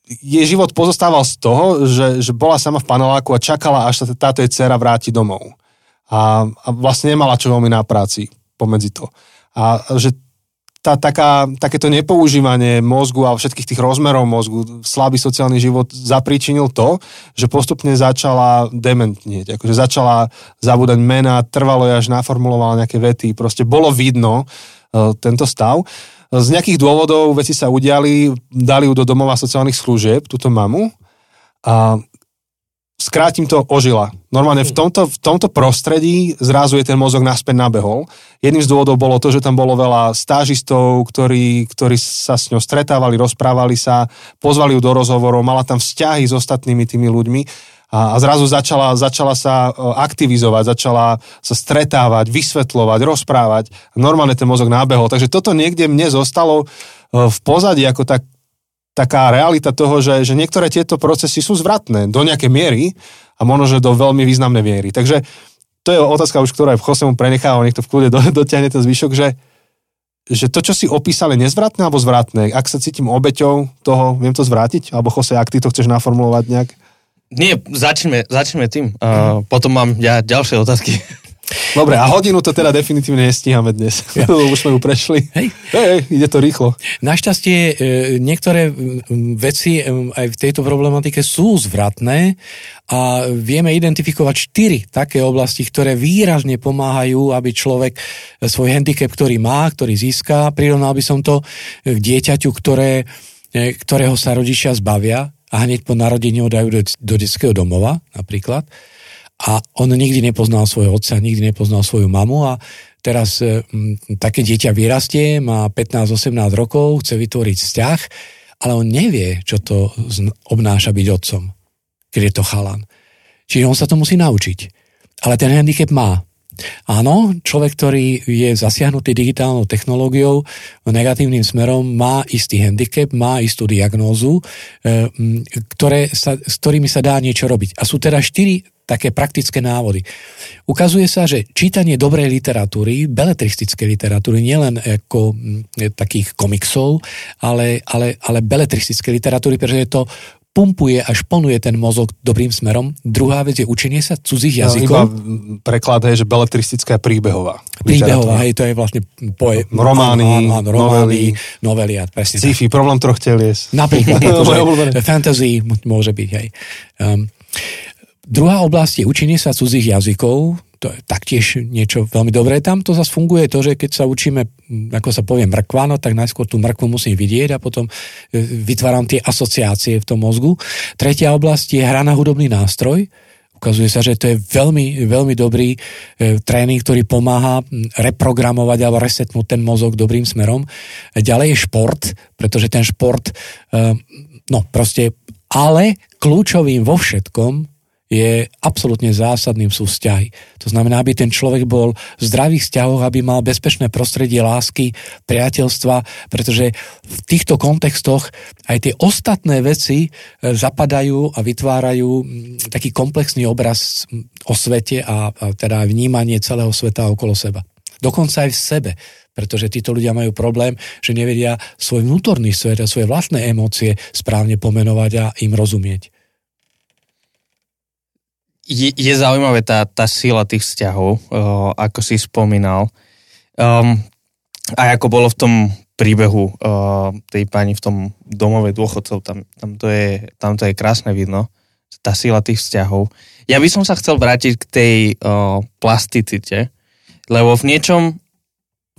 jej život pozostával z toho, že, že bola sama v paneláku a čakala, až sa táto jej dcera vráti domov. A, a vlastne nemala čo veľmi na práci pomedzi to. A že tá, taká, takéto nepoužívanie mozgu a všetkých tých rozmerov mozgu, slabý sociálny život zapríčinil to, že postupne začala dementnieť, akože začala zabúdať mena, trvalo až naformulovala nejaké vety, proste bolo vidno, tento stav. Z nejakých dôvodov veci sa udiali, dali ju do domova sociálnych služieb, túto mamu, a skrátim to, ožila. Normálne v tomto, v tomto prostredí zrazu je ten mozog naspäť nabehol. Jedným z dôvodov bolo to, že tam bolo veľa stážistov, ktorí, ktorí sa s ňou stretávali, rozprávali sa, pozvali ju do rozhovorov, mala tam vzťahy s ostatnými tými ľuďmi a, a zrazu začala, začala sa e, aktivizovať, začala sa stretávať, vysvetľovať, rozprávať. Normálne ten mozog nábehol. Takže toto niekde mne zostalo e, v pozadí ako tak, taká realita toho, že, že niektoré tieto procesy sú zvratné do nejakej miery a možno, že do veľmi významnej miery. Takže to je otázka už, ktorá je v Chosemu prenecháva, nech to v kľude do, dotiahne ten zvyšok, že, že to, čo si opísali, nezvratné alebo zvratné, ak sa cítim obeťou toho, viem to zvrátiť? Alebo Jose, ak ty to chceš naformulovať nejak? Nie, začneme, začneme tým. Uh, potom mám ja ďalšie otázky. Dobre, a hodinu to teda definitívne nestíhame dnes. Ja. Už sme ju prešli. Hej. Hej, ide to rýchlo. Našťastie e, niektoré veci aj v tejto problematike sú zvratné a vieme identifikovať štyri také oblasti, ktoré výrazne pomáhajú, aby človek svoj handicap, ktorý má, ktorý získa, prirovnal by som to k dieťaťu, ktoré, e, ktorého sa rodičia zbavia, a hneď po narodení ho dajú do, do detského domova napríklad. A on nikdy nepoznal svojho otca, nikdy nepoznal svoju mamu a teraz m, také dieťa vyrastie, má 15-18 rokov, chce vytvoriť vzťah, ale on nevie, čo to obnáša byť otcom, keď je to chalan. Čiže on sa to musí naučiť. Ale ten handicap má. Áno, človek, ktorý je zasiahnutý digitálnou technológiou negatívnym smerom, má istý handicap, má istú diagnózu, e, ktoré sa, s ktorými sa dá niečo robiť. A sú teda štyri také praktické návody. Ukazuje sa, že čítanie dobrej literatúry, beletristickej literatúry, nielen ako takých komiksov, ale, ale, ale beletristické literatúry, pretože je to pumpuje a šponuje ten mozog dobrým smerom. Druhá vec je učenie sa cudzích jazykov. No, iba preklad je, že beletristická príbehová. Príbehová, hej, to je vlastne poje, romány, áno, áno, romány, novely, a presne Sci-fi, problém troch telies. Napríklad, akože, fantasy môže byť, hej. Um, druhá oblasť je učenie sa cudzích jazykov, to je taktiež niečo veľmi dobré. Tam to zase funguje to, že keď sa učíme, ako sa povie, mrkva, no tak najskôr tú mrkvu musím vidieť a potom e, vytváram tie asociácie v tom mozgu. Tretia oblasť je hra na hudobný nástroj. Ukazuje sa, že to je veľmi, veľmi dobrý e, tréning, ktorý pomáha reprogramovať alebo resetnúť ten mozog dobrým smerom. Ďalej je šport, pretože ten šport, e, no proste, ale kľúčovým vo všetkom je absolútne zásadným sú vzťahy. To znamená, aby ten človek bol v zdravých vzťahoch, aby mal bezpečné prostredie lásky, priateľstva, pretože v týchto kontextoch aj tie ostatné veci e, zapadajú a vytvárajú taký komplexný obraz o svete a, a teda vnímanie celého sveta okolo seba. Dokonca aj v sebe, pretože títo ľudia majú problém, že nevedia svoj vnútorný svet a svoje vlastné emócie správne pomenovať a im rozumieť je, je zaujímavé tá, tá sila tých vzťahov, uh, ako si spomínal. Um, a ako bolo v tom príbehu uh, tej pani v tom domove dôchodcov, tam, tam, to je, tam to je krásne vidno, tá sila tých vzťahov. Ja by som sa chcel vrátiť k tej uh, plasticite, lebo v niečom,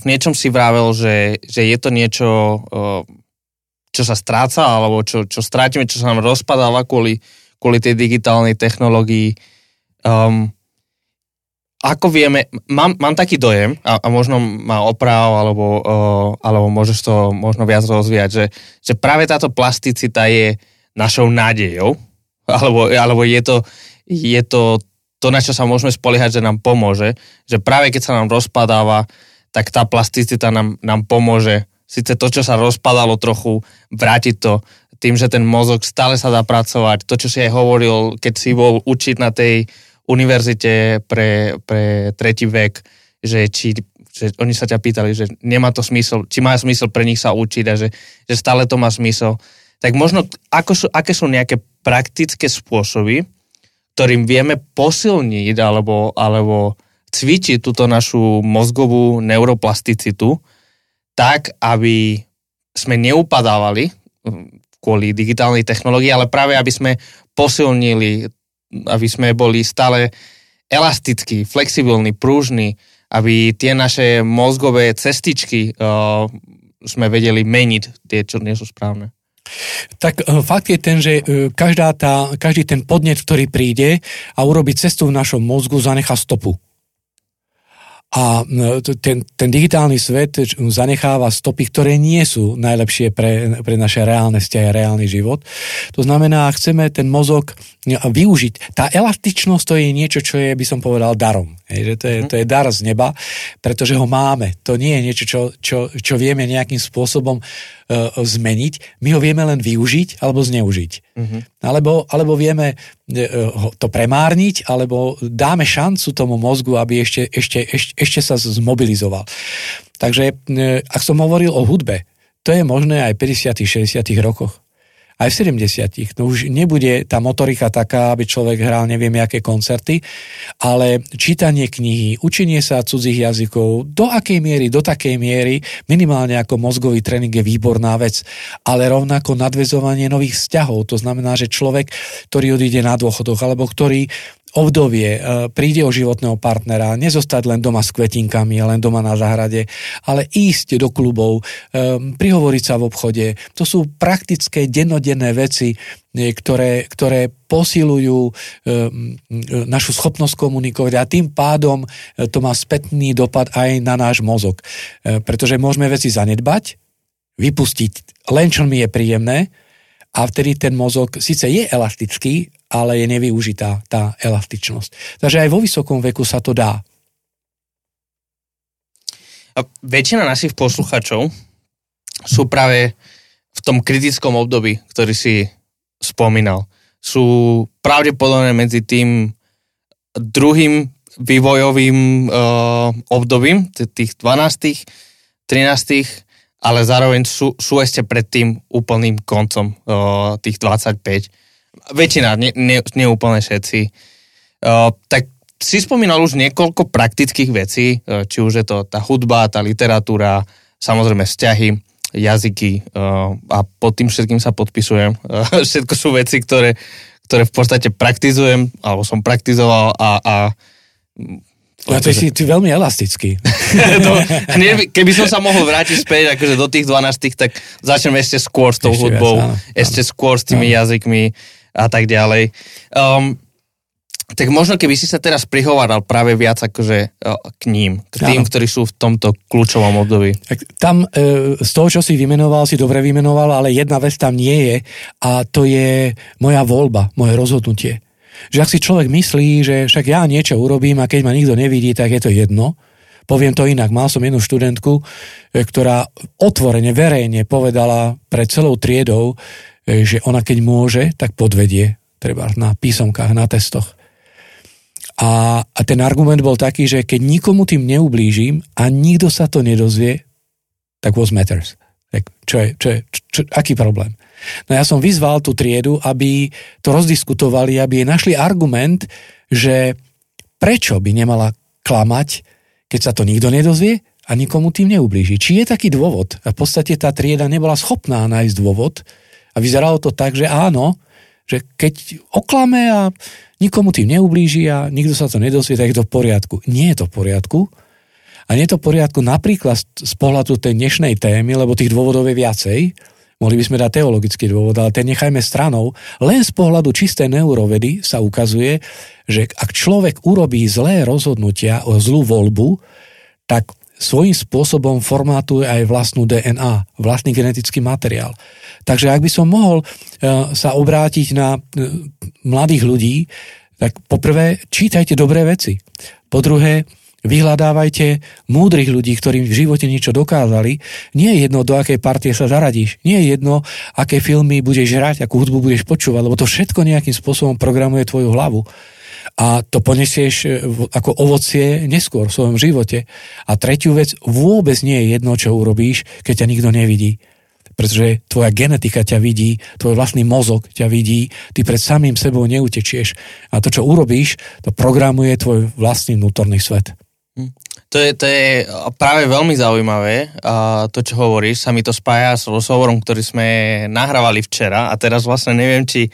v niečom si vravel, že, že je to niečo, uh, čo sa stráca, alebo čo, čo strátime, čo sa nám rozpadáva kvôli, kvôli tej digitálnej technológii um, ako vieme, mám, mám taký dojem, a, a možno má oprav, alebo, uh, alebo môžeš to možno viac rozvíjať, že, že práve táto plasticita je našou nádejou, alebo, alebo je, to, je to to, na čo sa môžeme spoliehať, že nám pomôže, že práve keď sa nám rozpadáva, tak tá plasticita nám, nám pomôže síce to, čo sa rozpadalo trochu, vrátiť to tým, že ten mozog stále sa dá pracovať. To, čo si aj hovoril, keď si bol učiť na tej univerzite pre, pre tretí vek, že či že oni sa ťa pýtali, že nemá to smysl, či má smysl pre nich sa učiť a že, že stále to má smysl. Tak možno, ako sú, aké sú nejaké praktické spôsoby, ktorým vieme posilniť alebo, alebo cvičiť túto našu mozgovú neuroplasticitu tak, aby sme neupadávali kvôli digitálnej technológii, ale práve aby sme posilnili aby sme boli stále elastickí, flexibilní, prúžni, aby tie naše mozgové cestičky uh, sme vedeli meniť, tie, čo nie sú správne. Tak uh, fakt je ten, že uh, každá tá, každý ten podnet, ktorý príde a urobí cestu v našom mozgu, zanechá stopu. A e, ten, ten digitálny svet zanecháva stopy, ktoré nie sú najlepšie pre, pre naše reálne vzťahy reálny život. To znamená, chceme ten mozog e, využiť. Tá elastičnosť to je niečo, čo je, by som povedal, darom. Že to, je, to je dar z neba, pretože ho máme. To nie je niečo, čo, čo, čo vieme nejakým spôsobom uh, zmeniť. My ho vieme len využiť alebo zneužiť. Uh-huh. Alebo, alebo vieme uh, to premárniť, alebo dáme šancu tomu mozgu, aby ešte, ešte, ešte, ešte sa zmobilizoval. Takže ak som hovoril o hudbe, to je možné aj v 50 60 rokoch aj v 70 No už nebude tá motorika taká, aby človek hral neviem aké koncerty, ale čítanie knihy, učenie sa cudzích jazykov, do akej miery, do takej miery, minimálne ako mozgový tréning je výborná vec, ale rovnako nadvezovanie nových vzťahov. To znamená, že človek, ktorý odíde na dôchodok, alebo ktorý obdobie, e, príde o životného partnera, nezostať len doma s kvetinkami, len doma na záhrade, ale ísť do klubov, e, prihovoriť sa v obchode. To sú praktické, dennodenné veci, e, ktoré, ktoré posilujú našu schopnosť komunikovať a tým pádom to má spätný dopad aj na náš mozog. Pretože môžeme veci zanedbať, vypustiť len čo mi je príjemné, a vtedy ten mozog síce je elastický, ale je nevyužitá tá elastičnosť. Takže aj vo vysokom veku sa to dá. A väčšina našich posluchačov sú práve v tom kritickom období, ktorý si spomínal. Sú pravdepodobne medzi tým druhým vývojovým uh, obdobím, tých 12 13 ale zároveň sú, sú ešte pred tým úplným koncom uh, tých 25. väčšina, nie, nie, nie úplne všetci. Uh, tak si spomínal už niekoľko praktických vecí, uh, či už je to tá hudba, tá literatúra, samozrejme vzťahy, jazyky uh, a pod tým všetkým sa podpisujem. Uh, všetko sú veci, ktoré, ktoré v podstate praktizujem, alebo som praktizoval a, a No, ty si ty veľmi elastický. to, keby som sa mohol vrátiť späť akože do tých 12, tak začnem ešte skôr s tou ešte hudbou, viac, áno, ešte áno. skôr s tými áno. jazykmi a tak ďalej. Um, tak možno keby si sa teraz prihováral práve viac akože k ním, k tým, ano. ktorí sú v tomto kľúčovom období. Tam e, z toho, čo si vymenoval, si dobre vymenoval, ale jedna vec tam nie je a to je moja voľba, moje rozhodnutie že ak si človek myslí, že však ja niečo urobím a keď ma nikto nevidí, tak je to jedno. Poviem to inak. Mal som jednu študentku, e, ktorá otvorene, verejne povedala pred celou triedou, e, že ona keď môže, tak podvedie. Treba na písomkách, na testoch. A, a ten argument bol taký, že keď nikomu tým neublížim a nikto sa to nedozvie, tak what matters? Tak čo je, čo je, čo, čo, aký problém? No ja som vyzval tú triedu, aby to rozdiskutovali, aby našli argument, že prečo by nemala klamať, keď sa to nikto nedozvie a nikomu tým neublíži. Či je taký dôvod? A v podstate tá trieda nebola schopná nájsť dôvod a vyzeralo to tak, že áno, že keď oklame a nikomu tým neublíži a nikto sa to nedozvie, tak je to v poriadku. Nie je to v poriadku. A nie je to v poriadku napríklad z pohľadu tej dnešnej témy, lebo tých dôvodov je viacej, Mohli by sme dať teologický dôvod, ale ten nechajme stranou. Len z pohľadu čistej neurovedy sa ukazuje, že ak človek urobí zlé rozhodnutia o zlú voľbu, tak svojím spôsobom formátuje aj vlastnú DNA, vlastný genetický materiál. Takže ak by som mohol uh, sa obrátiť na uh, mladých ľudí, tak poprvé čítajte dobré veci. Po druhé, Vyhľadávajte múdrych ľudí, ktorí v živote niečo dokázali. Nie je jedno, do akej partie sa zaradíš. Nie je jedno, aké filmy budeš hrať, akú hudbu budeš počúvať, lebo to všetko nejakým spôsobom programuje tvoju hlavu. A to ponesieš e, ako ovocie neskôr v svojom živote. A tretiu vec, vôbec nie je jedno, čo urobíš, keď ťa nikto nevidí pretože tvoja genetika ťa vidí, tvoj vlastný mozog ťa vidí, ty pred samým sebou neutečieš. A to, čo urobíš, to programuje tvoj vlastný vnútorný svet. To je, to je práve veľmi zaujímavé, a to, čo hovoríš, sa mi to spája s rozhovorom, ktorý sme nahrávali včera a teraz vlastne neviem, či,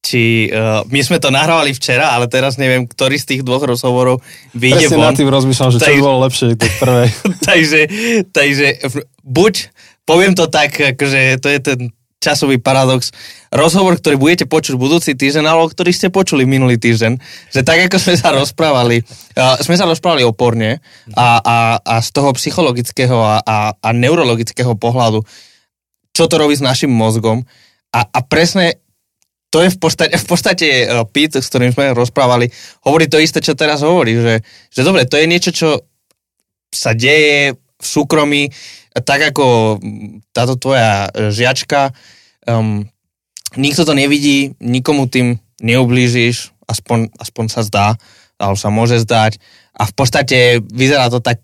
či uh, my sme to nahrávali včera, ale teraz neviem, ktorý z tých dvoch rozhovorov vyjde Presne von. na tým rozmýšľam, že čo by bolo lepšie, to prvé. takže, takže buď, poviem to tak, že to je ten časový paradox. Rozhovor, ktorý budete počuť budúci týždeň, alebo ktorý ste počuli minulý týždeň, že tak, ako sme sa rozprávali, uh, sme sa rozprávali oporne a, a, a z toho psychologického a, a, a neurologického pohľadu, čo to robí s našim mozgom a, a presne to je v podstate, v podstate uh, Pete, s ktorým sme rozprávali, hovorí to isté, čo teraz hovorí, že, že dobre, to je niečo, čo sa deje v súkromí, tak ako táto tvoja žiačka, um, nikto to nevidí, nikomu tým neublížiš, aspoň, aspoň sa zdá, alebo sa môže zdať. A v podstate vyzerá to tak,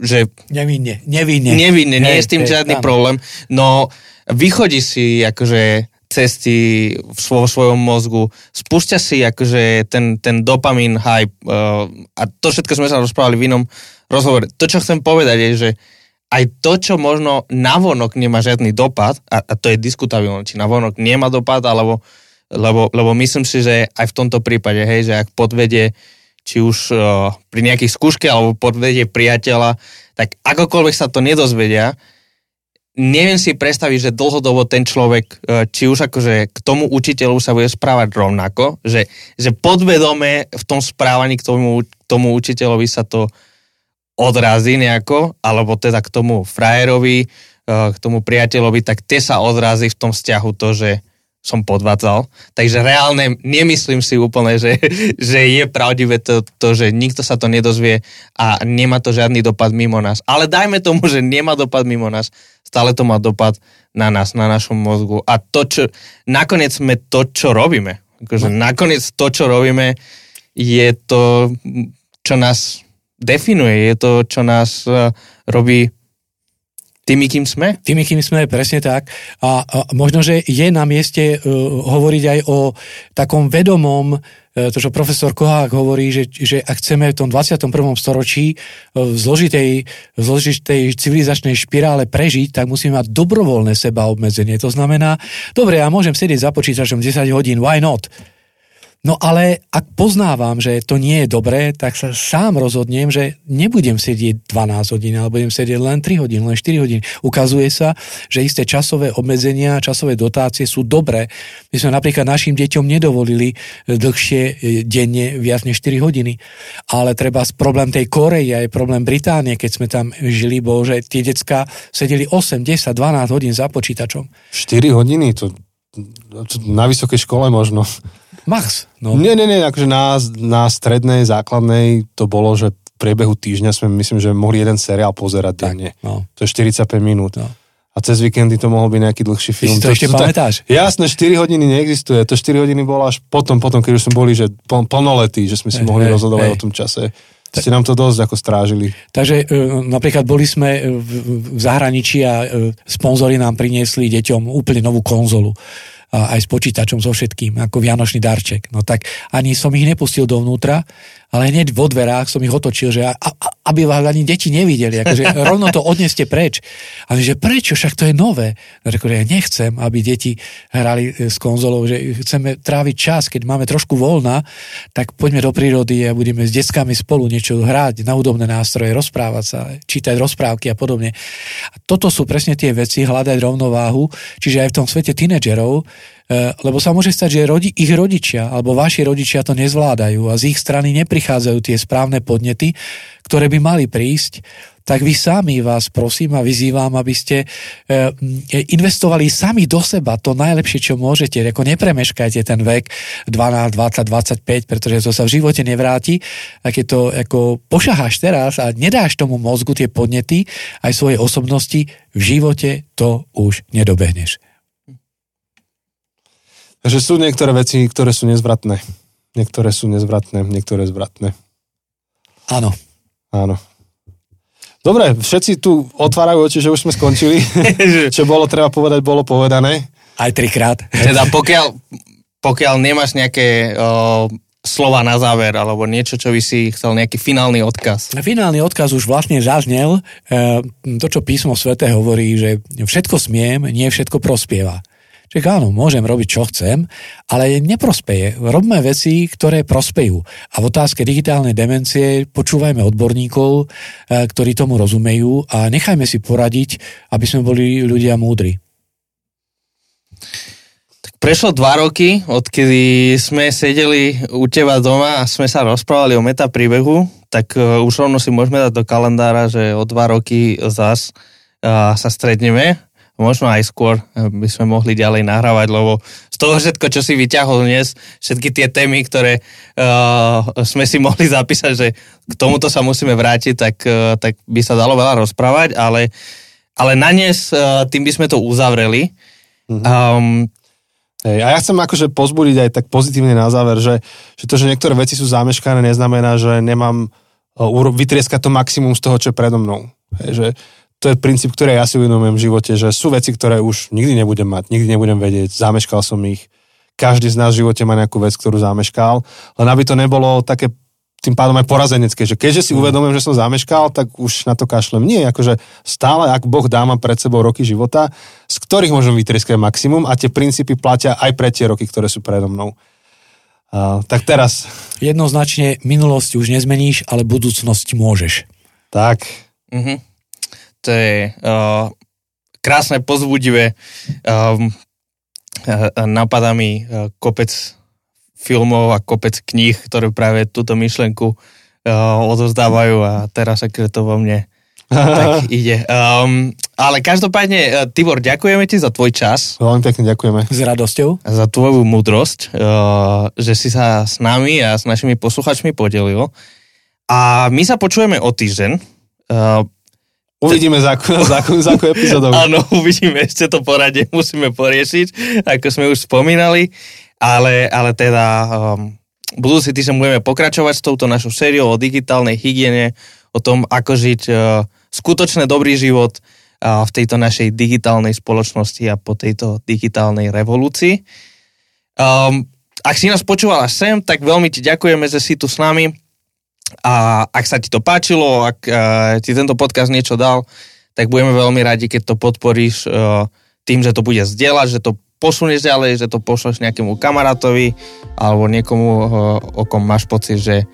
že... Nevinne, nevinne. Nevinne, nie je s tým žiadny problém. No, vychodí si akože cesty vo svojom mozgu, spúšťa si akože ten, ten dopamín hype uh, a to všetko sme sa rozprávali v inom rozhovore. To, čo chcem povedať je, že aj to, čo možno navonok nemá žiadny dopad, a, a to je diskutabilné, či navonok nemá dopad, alebo, lebo, lebo myslím si, že aj v tomto prípade, hej, že ak podvedie či už uh, pri nejakých skúške alebo podvedie priateľa, tak akokoľvek sa to nedozvedia, neviem si predstaviť, že dlhodobo ten človek, uh, či už akože k tomu učiteľu sa bude správať rovnako, že, že podvedome v tom správaní k tomu, tomu učiteľovi sa to odrazí nejako, alebo teda k tomu frajerovi, eh, k tomu priateľovi, tak tie sa odrazí v tom vzťahu to, že som podvádzal. Takže reálne nemyslím si úplne, že, že je pravdivé to, to, že nikto sa to nedozvie a nemá to žiadny dopad mimo nás. Ale dajme tomu, že nemá dopad mimo nás. Stále to má dopad na nás, na našom mozgu. A to, čo, nakoniec sme to, čo robíme. Akože no. nakoniec to, čo robíme, je to, čo nás definuje, je to, čo nás uh, robí Tými, kým sme? Tými, kým sme, presne tak. A, a možno, že je na mieste uh, hovoriť aj o takom vedomom, uh, to, čo profesor Kohák hovorí, že, že ak chceme v tom 21. storočí uh, v zložitej, v zložitej civilizačnej špirále prežiť, tak musíme mať dobrovoľné seba obmedzenie. To znamená, dobre, ja môžem sedieť za počítačom 10 hodín, why not? No ale ak poznávam, že to nie je dobré, tak sa sám rozhodnem, že nebudem sedieť 12 hodín, ale budem sedieť len 3 hodiny, len 4 hodiny. Ukazuje sa, že isté časové obmedzenia, časové dotácie sú dobré. My sme napríklad našim deťom nedovolili e, dlhšie e, denne viac než 4 hodiny. Ale treba problém tej Korei aj problém Británie, keď sme tam žili, bol, že tie decka sedeli 8, 10, 12 hodín za počítačom. 4 hodiny? To, to na vysokej škole možno. Max. No. Nie, nie, nie, akože na, na strednej, základnej to bolo, že v priebehu týždňa sme, myslím, že mohli jeden seriál pozerať tak, denne. No. To je 45 minút. No. A cez víkendy to mohol byť nejaký dlhší film. Ty si to, to ešte to, pamätáš? Jasné, 4 hodiny neexistuje. To 4 hodiny bolo až potom, potom, keď už sme boli že plnoletí, že sme si hey, mohli hey, rozhodovať hey. o tom čase. Ste nám to dosť ako strážili. Takže e, napríklad boli sme v, v zahraničí a e, sponzori nám priniesli deťom úplne novú konzolu aj s počítačom, so všetkým, ako vianočný darček. No tak ani som ich nepustil dovnútra, ale hneď vo dverách som ich otočil, že a, a, aby vás ani deti nevideli, akože rovno to odneste preč. A že prečo, však to je nové. No, že ja nechcem, aby deti hrali e, s konzolou, že chceme tráviť čas, keď máme trošku voľna, tak poďme do prírody a budeme s deckami spolu niečo hrať, na údobné nástroje, rozprávať sa, čítať rozprávky a podobne. A toto sú presne tie veci, hľadať rovnováhu, čiže aj v tom svete tínedžerov lebo sa môže stať, že rodi, ich rodičia alebo vaši rodičia to nezvládajú a z ich strany neprichádzajú tie správne podnety, ktoré by mali prísť, tak vy sami vás prosím a vyzývam, aby ste e, investovali sami do seba to najlepšie, čo môžete. Ako nepremeškajte ten vek 12, 20, 25, pretože to sa v živote nevráti. A keď to ako pošaháš teraz a nedáš tomu mozgu tie podnety aj svoje osobnosti, v živote to už nedobehneš. Takže sú niektoré veci, ktoré sú nezvratné. Niektoré sú nezvratné, niektoré zvratné. Áno. Áno. Dobre, všetci tu otvárajú oči, že už sme skončili. Čo bolo treba povedať, bolo povedané. Aj trikrát. Teda pokiaľ, pokiaľ nemáš nejaké o, slova na záver, alebo niečo, čo by si chcel, nejaký finálny odkaz. Finálny odkaz už vlastne zaznel. E, to, čo písmo svete hovorí, že všetko smiem, nie všetko prospieva. Čiže áno, môžem robiť, čo chcem, ale neprospeje. Robme veci, ktoré prospejú. A v otázke digitálnej demencie počúvajme odborníkov, eh, ktorí tomu rozumejú a nechajme si poradiť, aby sme boli ľudia múdri. Tak prešlo dva roky, odkedy sme sedeli u teba doma a sme sa rozprávali o meta príbehu, tak uh, už rovno si môžeme dať do kalendára, že o dva roky zas uh, sa stretneme možno aj skôr eh, by sme mohli ďalej nahrávať, lebo z toho všetko, čo si vyťahol dnes, všetky tie témy, ktoré uh, sme si mohli zapísať, že k tomuto sa musíme vrátiť, tak, uh, tak by sa dalo veľa rozprávať, ale, ale na dnes uh, tým by sme to uzavreli. Um, Hej, a ja chcem akože pozbudiť aj tak pozitívne na záver, že, že to, že niektoré veci sú zameškané, neznamená, že nemám uh, vytrieskať to maximum z toho, čo je predo mnou. Hej, že, to je princíp, ktorý ja si uvedomujem v živote, že sú veci, ktoré už nikdy nebudem mať, nikdy nebudem vedieť, zameškal som ich. Každý z nás v živote má nejakú vec, ktorú zameškal, len aby to nebolo také tým pádom aj porazenecké, že keďže si mm. uvedomujem, že som zameškal, tak už na to kašlem. Nie, akože stále, ak Boh dá, mám pred sebou roky života, z ktorých môžem vytrieskať maximum a tie princípy platia aj pre tie roky, ktoré sú predo mnou. Uh, tak teraz... Jednoznačne minulosť už nezmeníš, ale budúcnosť môžeš. Tak. Mm-hmm to je uh, krásne, pozbudivé. Um, napadá mi uh, kopec filmov a kopec kníh, ktoré práve túto myšlenku uh, odozdávajú a teraz sa to vo mne tak ide. Um, ale každopádne, Tibor, ďakujeme ti za tvoj čas. Veľmi pekne ďakujeme. S radosťou. Za tvoju múdrosť, uh, že si sa s nami a s našimi posluchačmi podelil. A my sa počujeme o týždeň. Uh, Uvidíme za, za, za akú epizódou. Áno, uvidíme, ešte to poradie musíme poriešiť, ako sme už spomínali, ale, ale teda um, budúci týždeň budeme pokračovať s touto našou sériou o digitálnej hygiene, o tom, ako žiť uh, skutočne dobrý život, v tejto našej digitálnej spoločnosti a po tejto digitálnej revolúcii. Um, ak si nás počúval až sem, tak veľmi ti ďakujeme, že si tu s nami a ak sa ti to páčilo, ak uh, ti tento podcast niečo dal, tak budeme veľmi radi, keď to podporíš uh, tým, že to bude zdieľať, že to posunieš ďalej, že to pošleš nejakému kamarátovi alebo niekomu, uh, o kom máš pocit, že,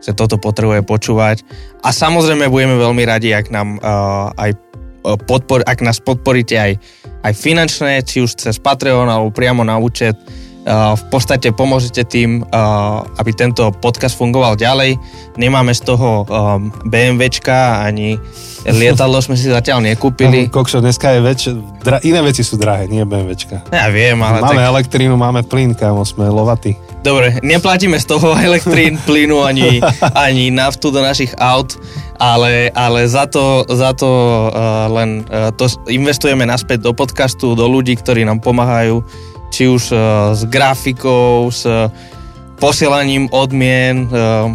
že toto potrebuje počúvať. A samozrejme budeme veľmi radi, ak nám uh, aj podpor, ak nás podporíte aj, aj finančne, či už cez Patreon alebo priamo na účet v podstate pomôžete tým, aby tento podcast fungoval ďalej. Nemáme z toho BMWčka ani lietadlo sme si zatiaľ nekúpili. Kokšo, dneska je väč... Dra... iné veci sú drahé, nie BMWčka. Ja viem, ale Máme tak... elektrínu, máme plyn, kámo, sme lovatí. Dobre, neplatíme z toho elektrín, plynu ani, ani naftu do našich aut, ale, ale za to, za to uh, len uh, to investujeme naspäť do podcastu, do ľudí, ktorí nám pomáhajú či už uh, s grafikou, s uh, posielaním odmien, uh,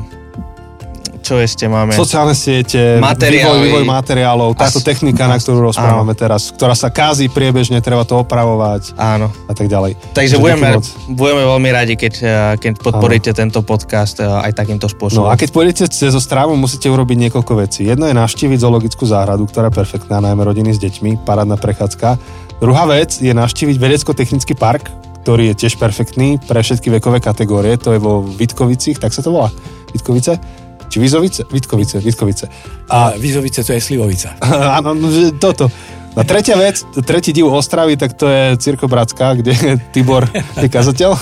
čo ešte máme? Sociálne siete, vývoj, vývoj materiálov, táto As... technika, na ktorú rozprávame áno. teraz, ktorá sa kází priebežne, treba to opravovať áno. a tak ďalej. Takže budeme, budeme veľmi radi, keď, keď podporíte áno. tento podcast aj takýmto spôsobom. No a keď pôjdete cez strávu, musíte urobiť niekoľko vecí. Jedno je navštíviť zoologickú záhradu, ktorá je perfektná, najmä rodiny s deťmi, parádna prechádzka. Druhá vec je navštíviť vedecko-technický park, ktorý je tiež perfektný pre všetky vekové kategórie. To je vo Vitkovicích, tak sa to volá? Vitkovice? Či Vizovice? Vitkovice, Vitkovice. A, Vizovice to je Slivovica. Áno, toto. A tretia vec, tretí div Ostravy, tak to je Cirko Bratská, kde je Tibor je kazateľ.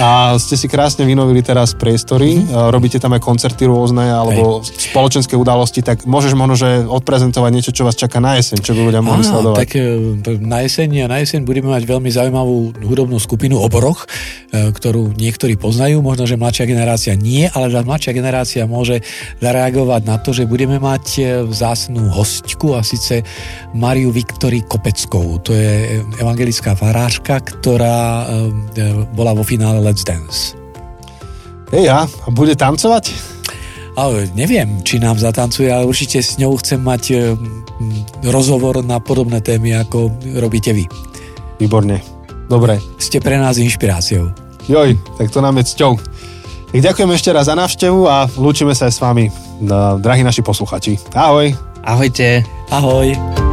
A ste si krásne vynovili teraz priestory, mm-hmm. robíte tam aj koncerty rôzne, alebo Hej. spoločenské udalosti, tak môžeš možno, že odprezentovať niečo, čo vás čaká na jeseň, čo by ľudia mohli sledovať. Tak e, na jeseň, na jeseň budeme mať veľmi zaujímavú hudobnú skupinu Oboroch, e, ktorú niektorí poznajú, možno, že mladšia generácia nie, ale mladšia generácia môže zareagovať na to, že budeme mať e, vzácnú hostku a síce Mari Máriu Viktori Kopeckou. To je evangelická farářka, ktorá e, bola vo finále Let's Dance. Hej, ja, a bude tancovať? Ale neviem, či nám zatancuje, ale určite s ňou chcem mať rozhovor na podobné témy, ako robíte vy. Výborne. Dobre. Ste pre nás inšpiráciou. Joj, tak to nám je cťou. Tak ďakujem ešte raz za návštevu a lúčime sa aj s vami, drahí naši posluchači. Ahoj. Ahojte. Ahoj.